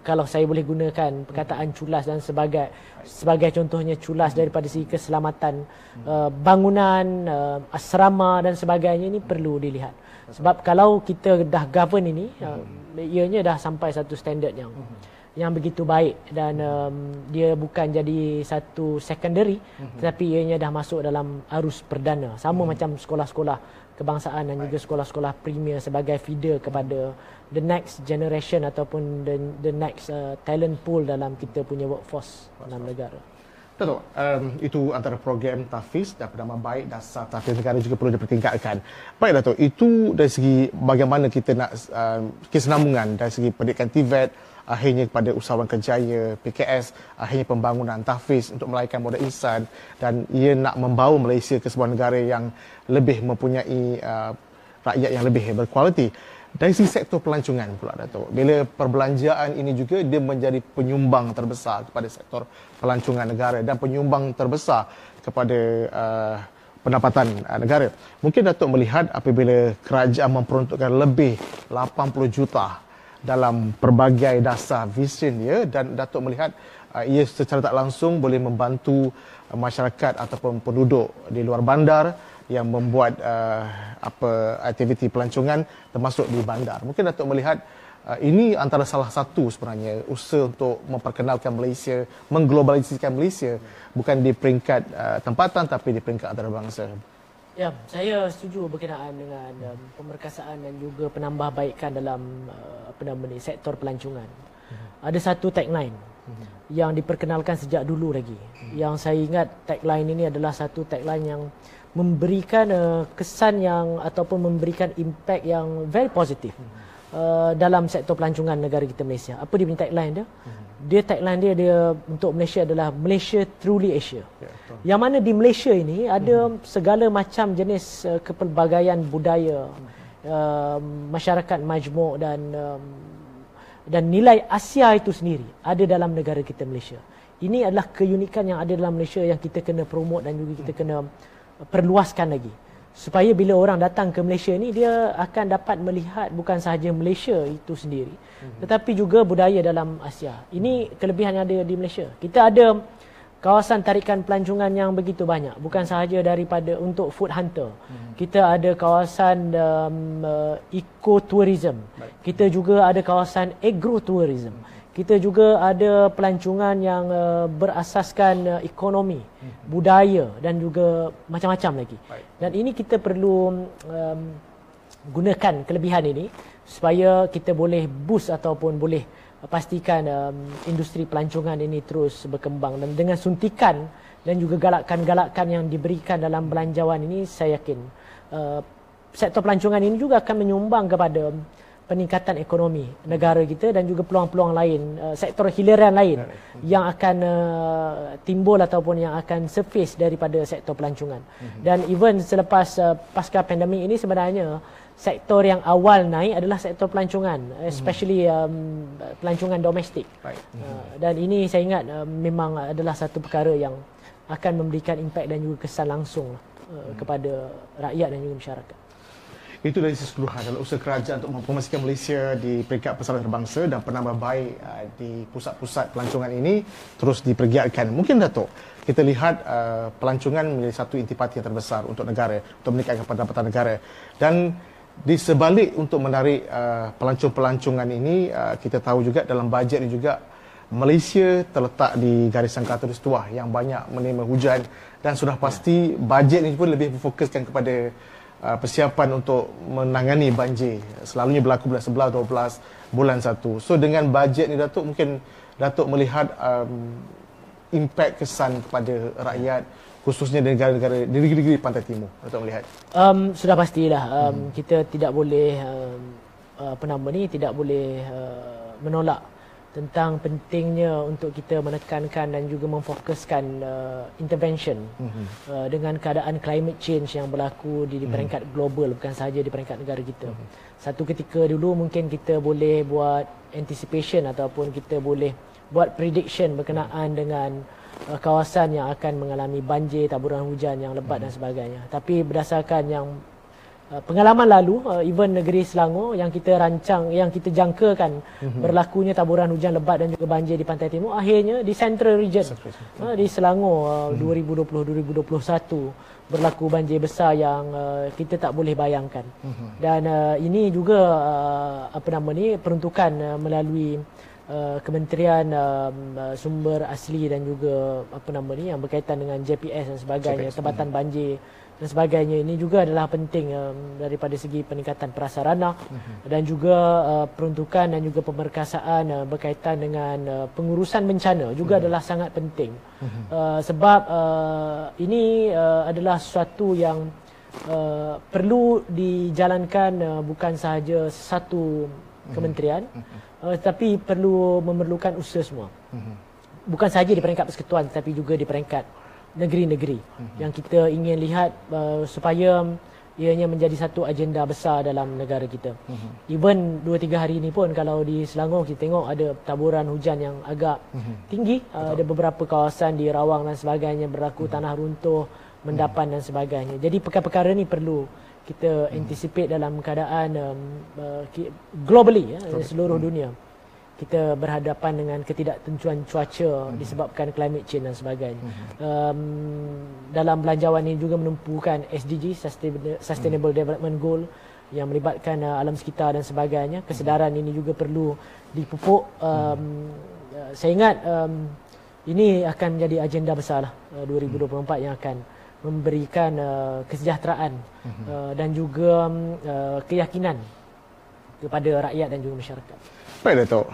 kalau saya boleh gunakan perkataan culas dan sebagai sebagai contohnya culas daripada segi keselamatan uh, bangunan uh, asrama dan sebagainya ini perlu dilihat. Sebab kalau kita dah govern ini uh, ianya dah sampai satu standard yang yang begitu baik dan um, dia bukan jadi satu secondary tetapi ianya dah masuk dalam arus perdana. Sama macam sekolah-sekolah kebangsaan dan juga sekolah-sekolah premier sebagai feeder kepada the next generation ataupun the the next uh, talent pool dalam kita punya workforce dalam negara. Datuk, um, itu antara program TAFIZ dan penama baik dasar TAFIZ negara juga perlu dipertingkatkan. Baik Datuk, itu dari segi bagaimana kita nak um, kesenambungan dari segi pendidikan TVET, akhirnya kepada usahawan kerjaya, PKS, akhirnya pembangunan TAFIZ untuk melahirkan modal insan dan ia nak membawa Malaysia ke sebuah negara yang lebih mempunyai uh, rakyat yang lebih berkualiti. Dari sisi sektor pelancongan pula Datuk. Bila perbelanjaan ini juga dia menjadi penyumbang terbesar kepada sektor pelancongan negara dan penyumbang terbesar kepada uh, pendapatan uh, negara. Mungkin Datuk melihat apabila kerajaan memperuntukkan lebih 80 juta dalam pelbagai dasar vision dia dan Datuk melihat uh, ia secara tak langsung boleh membantu uh, masyarakat ataupun penduduk di luar bandar yang membuat uh, apa aktiviti pelancongan termasuk di bandar. Mungkin Datuk melihat uh, ini antara salah satu sebenarnya usaha untuk memperkenalkan Malaysia, mengglobalisasikan Malaysia bukan di peringkat uh, tempatan tapi di peringkat antarabangsa. Ya, saya setuju berkenaan dengan um, pemerkasaan dan juga penambahbaikan dalam uh, apa nama ni sektor pelancongan. Hmm. Ada satu tagline hmm. yang diperkenalkan sejak dulu lagi. Hmm. Yang saya ingat tagline ini adalah satu tagline yang memberikan uh, kesan yang ataupun memberikan impact yang very positif uh, dalam sektor pelancongan negara kita Malaysia. Apa dia punya tagline dia? Hmm. Dia tagline dia dia untuk Malaysia adalah Malaysia truly Asia. Ya, yang mana di Malaysia ini ada hmm. segala macam jenis uh, kepelbagaian budaya hmm. uh, masyarakat majmuk dan um, dan nilai Asia itu sendiri ada dalam negara kita Malaysia. Ini adalah keunikan yang ada dalam Malaysia yang kita kena promote dan juga kita hmm. kena perluaskan lagi supaya bila orang datang ke Malaysia ni dia akan dapat melihat bukan sahaja Malaysia itu sendiri hmm. tetapi juga budaya dalam Asia. Ini kelebihan yang ada di Malaysia. Kita ada kawasan tarikan pelancongan yang begitu banyak bukan sahaja daripada untuk food hunter. Hmm. Kita ada kawasan um, uh, ecotourism. Kita juga ada kawasan agrotourism. Hmm kita juga ada pelancongan yang uh, berasaskan uh, ekonomi, hmm. budaya dan juga macam-macam lagi. Baik. Dan ini kita perlu um, gunakan kelebihan ini supaya kita boleh boost ataupun boleh pastikan um, industri pelancongan ini terus berkembang dan dengan suntikan dan juga galakan-galakan yang diberikan dalam belanjawan ini saya yakin uh, sektor pelancongan ini juga akan menyumbang kepada peningkatan ekonomi negara kita dan juga peluang-peluang lain uh, sektor hiliran lain yang akan uh, timbul ataupun yang akan surface daripada sektor pelancongan. Mhm. dan even selepas uh, pasca pandemik ini sebenarnya sektor yang awal naik adalah sektor pelancongan mhm. especially um, pelancongan domestik. Uh, dan ini saya ingat uh, memang adalah satu perkara yang akan memberikan impak dan juga kesan langsung uh, kepada rakyat dan juga masyarakat itu dari keseluruhan dalam usaha kerajaan untuk mempromosikan Malaysia di peringkat persatuan terbangsa dan penambah baik uh, di pusat-pusat pelancongan ini terus dipergiatkan. Mungkin Datuk, kita lihat uh, pelancongan menjadi satu intipati yang terbesar untuk negara, untuk meningkatkan pendapatan negara. Dan di sebalik untuk menarik uh, pelancong-pelancongan ini, uh, kita tahu juga dalam bajet ini juga Malaysia terletak di garisan khatulistiwa yang banyak menerima hujan dan sudah pasti bajet ini pun lebih berfokuskan kepada Uh, persiapan untuk menangani banjir. Selalunya berlaku bulan 11, 12, bulan 1. So dengan bajet ni Datuk mungkin Datuk melihat um, impak kesan kepada rakyat khususnya di negara-negara di negeri-negeri pantai timur Datuk melihat. Um, sudah pastilah um, hmm. kita tidak boleh um, apa nama ni tidak boleh uh, menolak tentang pentingnya untuk kita menekankan dan juga memfokuskan uh, intervention mm-hmm. uh, dengan keadaan climate change yang berlaku di, di peringkat mm-hmm. global bukan sahaja di peringkat negara kita. Mm-hmm. Satu ketika dulu mungkin kita boleh buat anticipation ataupun kita boleh buat prediction berkenaan dengan uh, kawasan yang akan mengalami banjir, taburan hujan yang lebat mm-hmm. dan sebagainya. Tapi berdasarkan yang pengalaman lalu uh, even negeri Selangor yang kita rancang yang kita jangkakan mm-hmm. berlakunya taburan hujan lebat dan juga banjir di pantai timur akhirnya di central region uh, di Selangor uh, mm-hmm. 2020 2021 berlaku banjir besar yang uh, kita tak boleh bayangkan mm-hmm. dan uh, ini juga uh, apa nama ni peruntukan uh, melalui Uh, Kementerian uh, Sumber Asli dan juga apa nama ni yang berkaitan dengan JPS dan sebagainya JPS. tempatan banjir dan sebagainya ini juga adalah penting um, daripada segi peningkatan prasarana uh-huh. dan juga uh, peruntukan dan juga pemerkasaan uh, berkaitan dengan uh, pengurusan bencana juga uh-huh. adalah sangat penting uh-huh. uh, sebab uh, ini uh, adalah sesuatu yang uh, perlu dijalankan uh, bukan sahaja satu kementerian uh-huh. uh, tapi perlu memerlukan usaha semua uh-huh. bukan sahaja di peringkat persekutuan tapi juga di peringkat negeri-negeri mm-hmm. yang kita ingin lihat uh, supaya ianya menjadi satu agenda besar dalam negara kita. Mm-hmm. Even 2 3 hari ini pun kalau di Selangor kita tengok ada taburan hujan yang agak mm-hmm. tinggi, uh, ada beberapa kawasan di Rawang dan sebagainya berlaku mm-hmm. tanah runtuh, mendapan mm-hmm. dan sebagainya. Jadi perkara-perkara ini perlu kita mm-hmm. anticipate dalam keadaan um, uh, globally ya, seluruh mm-hmm. dunia kita berhadapan dengan ketidaktentuan cuaca mm-hmm. disebabkan climate change dan sebagainya. Mm-hmm. Um, dalam belanjawan ini juga menumpukan SDG Sustainable, Sustainable mm-hmm. Development Goal yang melibatkan uh, alam sekitar dan sebagainya. Kesedaran mm-hmm. ini juga perlu dipupuk. Um, mm-hmm. Saya ingat um, ini akan menjadi agenda besar lah, uh, 2024 mm-hmm. yang akan memberikan uh, kesejahteraan mm-hmm. uh, dan juga um, uh, keyakinan kepada rakyat dan juga masyarakat. Baik Datuk,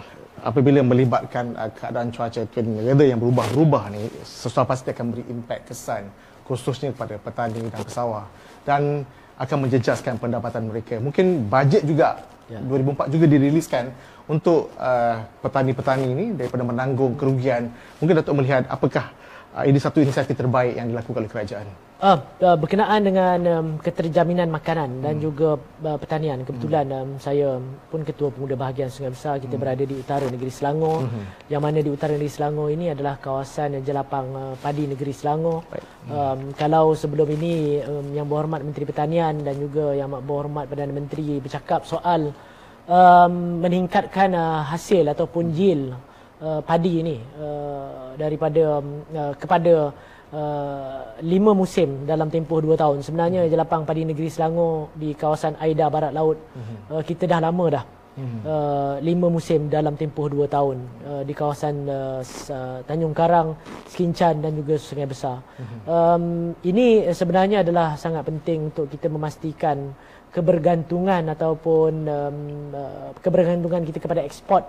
apabila melibatkan uh, keadaan cuaca iklim weather yang berubah-ubah ni, sesuatu pasti akan beri impak kesan khususnya kepada petani dan pesawah dan akan menjejaskan pendapatan mereka. Mungkin bajet juga ya. 2004 juga diriliskan untuk uh, petani-petani ini daripada menanggung kerugian. Mungkin Datuk melihat apakah uh, ini satu inisiatif terbaik yang dilakukan oleh kerajaan. Uh, uh, berkenaan dengan um, keterjaminan makanan dan hmm. juga uh, pertanian. Kebetulan hmm. um, saya pun ketua pemuda bahagian Sungai Besar. Kita hmm. berada di utara negeri Selangor. Hmm. Yang mana di utara negeri Selangor ini adalah kawasan jelapang uh, padi negeri Selangor. Hmm. Um, kalau sebelum ini um, yang berhormat Menteri Pertanian dan juga yang berhormat Perdana Menteri bercakap soal um, meningkatkan uh, hasil ataupun yield uh, padi ini uh, daripada um, uh, kepada Uh, lima musim dalam tempoh dua tahun. Sebenarnya mm-hmm. jelapang padi negeri Selangor di kawasan Aida Barat Laut mm-hmm. uh, kita dah lama dah mm-hmm. uh, lima musim dalam tempoh dua tahun uh, di kawasan uh, Tanjung Karang, Skincan dan juga Sungai Besar. Mm-hmm. Um, ini sebenarnya adalah sangat penting untuk kita memastikan kebergantungan ataupun um, uh, kebergantungan kita kepada ekspor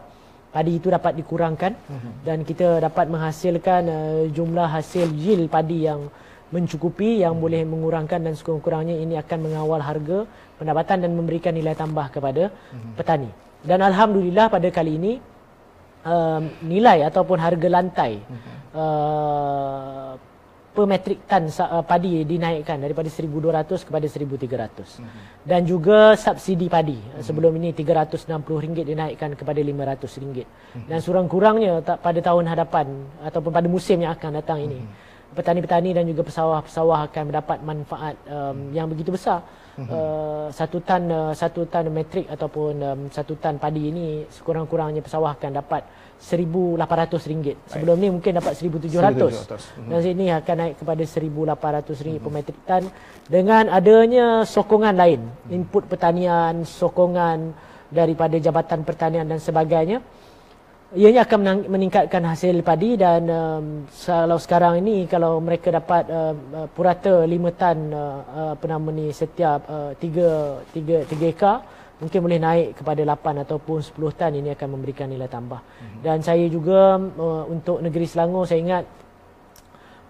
padi itu dapat dikurangkan uh-huh. dan kita dapat menghasilkan uh, jumlah hasil yield padi yang mencukupi yang boleh mengurangkan dan sekurang-kurangnya ini akan mengawal harga pendapatan dan memberikan nilai tambah kepada uh-huh. petani. Dan alhamdulillah pada kali ini uh, nilai ataupun harga lantai uh-huh. uh, per metrik tan uh, padi dinaikkan daripada 1200 kepada 1300 mm-hmm. dan juga subsidi padi mm-hmm. sebelum ini RM360 dinaikkan kepada RM500 mm-hmm. dan kurang-kurangnya pada tahun hadapan ataupun pada musim yang akan datang ini mm-hmm. petani-petani dan juga pesawah-pesawah akan mendapat manfaat um, mm-hmm. yang begitu besar mm-hmm. uh, satu tan uh, satu tan metrik ataupun um, satu tan padi ini sekurang-kurangnya pesawah akan dapat RM1,800. Sebelum ni mungkin dapat RM1,700. Mhm. Dan sini akan naik kepada RM1,800 hmm. per metrik tan dengan adanya sokongan lain, input pertanian, sokongan daripada Jabatan Pertanian dan sebagainya. Ianya akan meningkatkan hasil padi dan um, kalau sekarang ini kalau mereka dapat uh, purata 5 tan uh, apa nama ni setiap uh, 3 3 3 ekar mungkin boleh naik kepada 8 ataupun 10 tan ini akan memberikan nilai tambah. Mm-hmm. Dan saya juga uh, untuk negeri Selangor saya ingat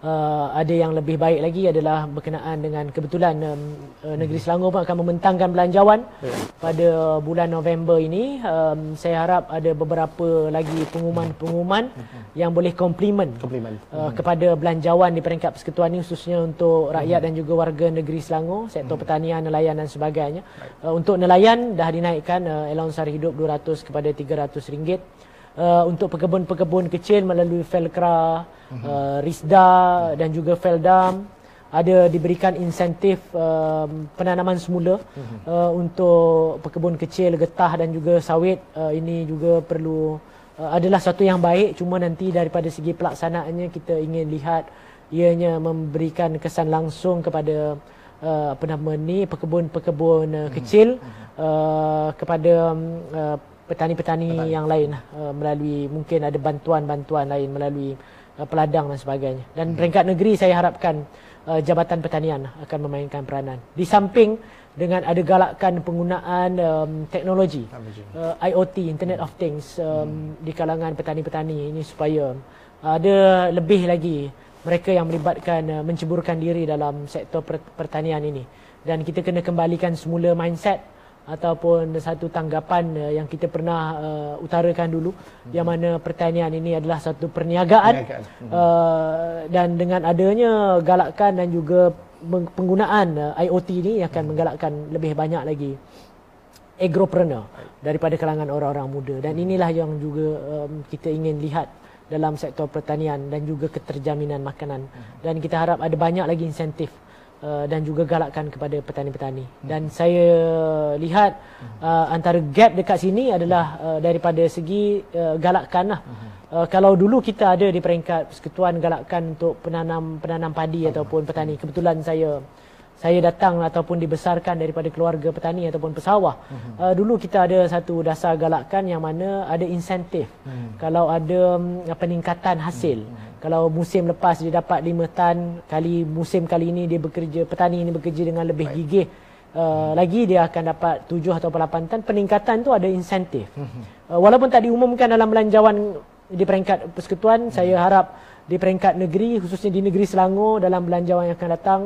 uh, ada yang lebih baik lagi adalah berkenaan dengan kebetulan um, uh, negeri Selangor pun akan membentangkan belanjawan yeah. pada bulan November ini um, saya harap ada beberapa lagi pengumuman-pengumuman mm-hmm. yang boleh komplimen uh, mm-hmm. kepada belanjawan di peringkat persekutuan ini khususnya untuk rakyat mm-hmm. dan juga warga negeri Selangor sektor mm-hmm. pertanian, nelayan dan sebagainya uh, untuk nelayan dah dinaikkan uh, allowance hari hidup 200 kepada 300 ringgit uh, untuk pekebun-pekebun kecil melalui Felkra, uh-huh. uh, Risda dan juga Feldam ada diberikan insentif uh, penanaman semula uh-huh. uh, untuk pekebun kecil, getah dan juga sawit. Uh, ini juga perlu uh, adalah satu yang baik cuma nanti daripada segi pelaksanaannya kita ingin lihat ianya memberikan kesan langsung kepada uh, apa nama ni pekebun-pekebun uh, kecil uh, kepada uh, petani-petani yang lain uh, melalui mungkin ada bantuan-bantuan lain melalui uh, peladang dan sebagainya. Dan hmm. peringkat negeri saya harapkan uh, Jabatan Pertanian akan memainkan peranan. Di samping dengan ada galakkan penggunaan um, teknologi uh, IoT Internet of Things um, hmm. di kalangan petani-petani ini supaya uh, ada lebih lagi mereka yang melibatkan uh, menceburkan diri dalam sektor pertanian ini dan kita kena kembalikan semula mindset ataupun satu tanggapan uh, yang kita pernah uh, utarakan dulu hmm. yang mana pertanian ini adalah satu perniagaan, Hmm. Uh, dan dengan adanya galakkan dan juga penggunaan uh, IoT ini akan hmm. menggalakkan lebih banyak lagi agropreneur daripada kalangan orang-orang muda dan inilah yang juga um, kita ingin lihat dalam sektor pertanian dan juga keterjaminan makanan hmm. dan kita harap ada banyak lagi insentif Uh, dan juga galakkan kepada petani-petani. Dan saya lihat uh, antara gap dekat sini adalah uh, daripada segi uh, galakkan lah. Uh, kalau dulu kita ada di peringkat persekutuan galakkan untuk penanam penanam padi ataupun petani. Kebetulan saya saya datang ataupun dibesarkan daripada keluarga petani ataupun pesawah. Uh, dulu kita ada satu dasar galakkan yang mana ada insentif. Hmm. Kalau ada um, peningkatan hasil. Hmm. Kalau musim lepas dia dapat 5 tan, kali musim kali ini dia bekerja petani ini bekerja dengan lebih Baik. gigih. Uh, lagi dia akan dapat 7 atau 8 tan. Peningkatan tu ada insentif. Hmm. Uh, walaupun tak diumumkan dalam belanjawan di peringkat persekutuan, hmm. saya harap di peringkat negeri khususnya di negeri Selangor dalam belanjawan yang akan datang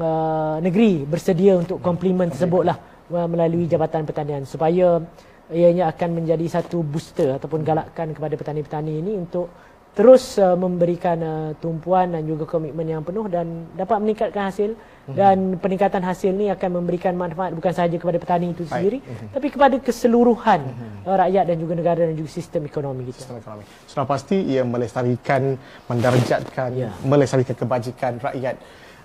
uh, negeri bersedia untuk komplimen tersebutlah uh, melalui Jabatan Pertanian supaya ianya akan menjadi satu booster ataupun galakkan kepada petani-petani ini untuk terus uh, memberikan uh, tumpuan dan juga komitmen yang penuh dan dapat meningkatkan hasil mm-hmm. dan peningkatan hasil ini akan memberikan manfaat bukan sahaja kepada petani itu sendiri mm-hmm. tapi kepada keseluruhan mm-hmm. uh, rakyat dan juga negara dan juga sistem ekonomi kita. Sistem ekonomi. Sudah pasti ia melestarikan, mendarjatkan, yeah. melestarikan kebajikan rakyat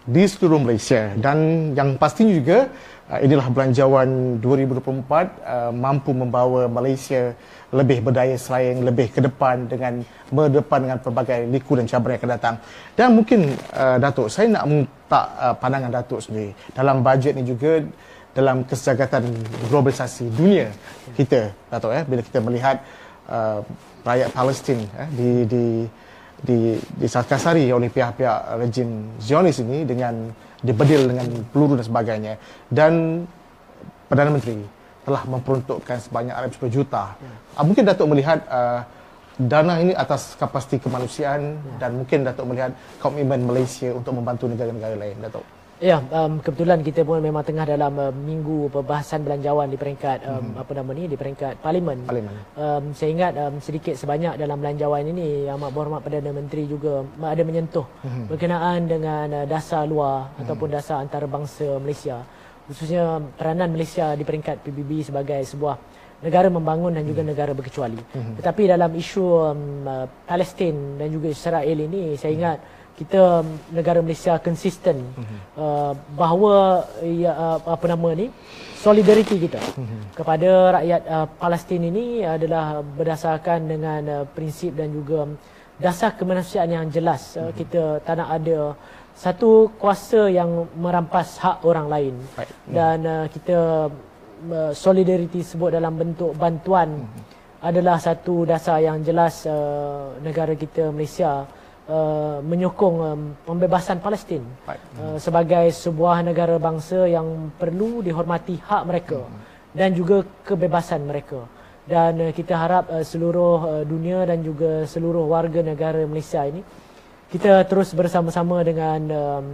di seluruh Malaysia dan yang pastinya juga uh, inilah belanjawan 2024 uh, mampu membawa Malaysia lebih berdaya saing lebih ke depan dengan berdepan dengan pelbagai liku dan cabaran yang akan datang. Dan mungkin uh, Datuk saya nak minta pandangan Datuk sendiri. Dalam bajet ini juga dalam kesejahteraan globalisasi dunia kita Datuk eh bila kita melihat rakyat Palestin eh, di di di disakasari oleh pihak-pihak rejim Zionis ini dengan dibedil dengan peluru dan sebagainya dan Perdana Menteri telah memperuntukkan sebanyak 10 juta. Ya. Mungkin Datuk melihat uh, dana ini atas kapasiti kemanusiaan ya. dan mungkin Datuk melihat komitmen Malaysia untuk membantu negara-negara lain Datuk. Ya, um, kebetulan kita pun memang tengah dalam uh, minggu pembahasan belanjawan di peringkat um, hmm. apa nama ni di peringkat parlimen. Parlimen. Um, saya ingat um, sedikit sebanyak dalam belanjawan ini yang amat berhormat Perdana Menteri juga ada menyentuh hmm. berkenaan dengan uh, dasar luar hmm. ataupun dasar antarabangsa Malaysia. Khususnya peranan Malaysia di peringkat PBB sebagai sebuah negara membangun dan juga hmm. negara berkecuali. Hmm. Tetapi dalam isu um, uh, Palestin dan juga Israel ini saya ingat hmm kita negara Malaysia konsisten mm-hmm. uh, bahawa ya, uh, apa nama ni solidariti kita mm-hmm. kepada rakyat uh, Palestin ini adalah berdasarkan dengan uh, prinsip dan juga dasar kemanusiaan yang jelas uh, mm-hmm. kita tak nak ada satu kuasa yang merampas hak orang lain right. dan uh, kita uh, solidariti sebut dalam bentuk bantuan mm-hmm. adalah satu dasar yang jelas uh, negara kita Malaysia uh, menyokong um, pembebasan Palestin uh, sebagai sebuah negara bangsa yang perlu dihormati hak mereka hmm. dan juga kebebasan mereka dan uh, kita harap uh, seluruh uh, dunia dan juga seluruh warga negara Malaysia ini kita terus bersama-sama dengan um,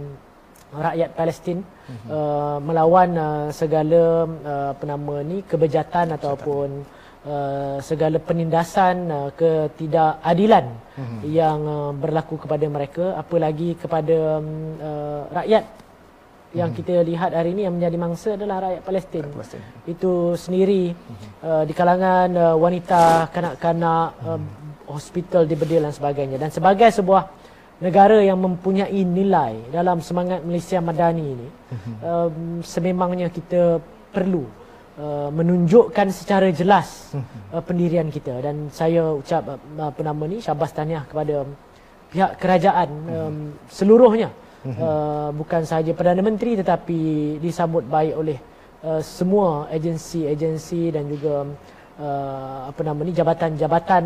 rakyat Palestin mm-hmm. uh, melawan uh, segala uh, apa nama ni kebejatan ataupun uh, segala penindasan uh, ketidakadilan mm-hmm. yang uh, berlaku kepada mereka apalagi kepada um, uh, rakyat yang hmm. kita lihat hari ini yang menjadi mangsa adalah rakyat Palestin. Palestin. Itu sendiri hmm. uh, di kalangan uh, wanita, kanak-kanak, hmm. uh, hospital di Bedil dan sebagainya. Dan sebagai sebuah negara yang mempunyai nilai dalam semangat Malaysia Madani ini, hmm. uh, sememangnya kita perlu uh, menunjukkan secara jelas uh, pendirian kita. Dan saya ucap uh, apa nama ni, syabas tahniah kepada pihak kerajaan um, seluruhnya uh, bukan sahaja Perdana Menteri tetapi disambut baik oleh uh, semua agensi-agensi dan juga uh, apa nama ni jabatan-jabatan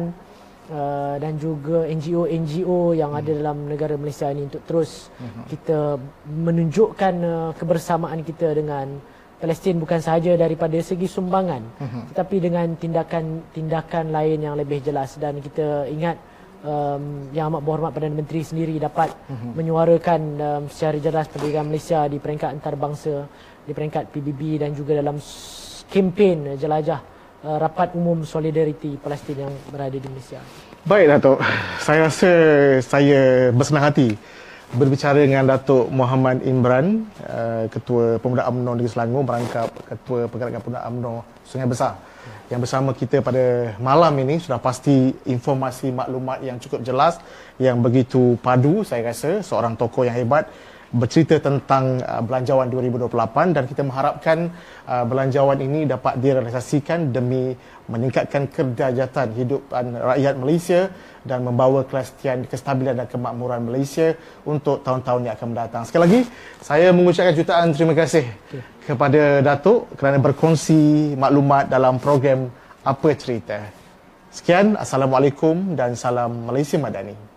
uh, dan juga NGO-NGO yang hmm. ada dalam negara Malaysia ini untuk terus hmm. kita menunjukkan uh, kebersamaan kita dengan Palestin bukan sahaja daripada segi sumbangan hmm. tetapi dengan tindakan-tindakan lain yang lebih jelas dan kita ingat um, yang amat berhormat Perdana Menteri sendiri dapat uh-huh. menyuarakan um, secara jelas pendirian Malaysia di peringkat antarabangsa di peringkat PBB dan juga dalam kempen jelajah uh, rapat umum solidariti Palestin yang berada di Malaysia. Baik Datuk, saya rasa saya bersenang hati berbicara dengan Datuk Muhammad Imran, uh, Ketua Pemuda UMNO Negeri Selangor merangkap Ketua Pergerakan Pemuda UMNO Sungai Besar. Yang bersama kita pada malam ini sudah pasti informasi maklumat yang cukup jelas yang begitu padu saya rasa seorang tokoh yang hebat bercerita tentang uh, belanjawan 2028 dan kita mengharapkan uh, belanjawan ini dapat direalisasikan demi meningkatkan kerjayatan hidup rakyat Malaysia dan membawa kelestian, kestabilan dan kemakmuran Malaysia untuk tahun-tahun yang akan mendatang. Sekali lagi, saya mengucapkan jutaan terima kasih okay. kepada Datuk kerana berkongsi maklumat dalam program Apa Cerita. Sekian, Assalamualaikum dan salam Malaysia Madani.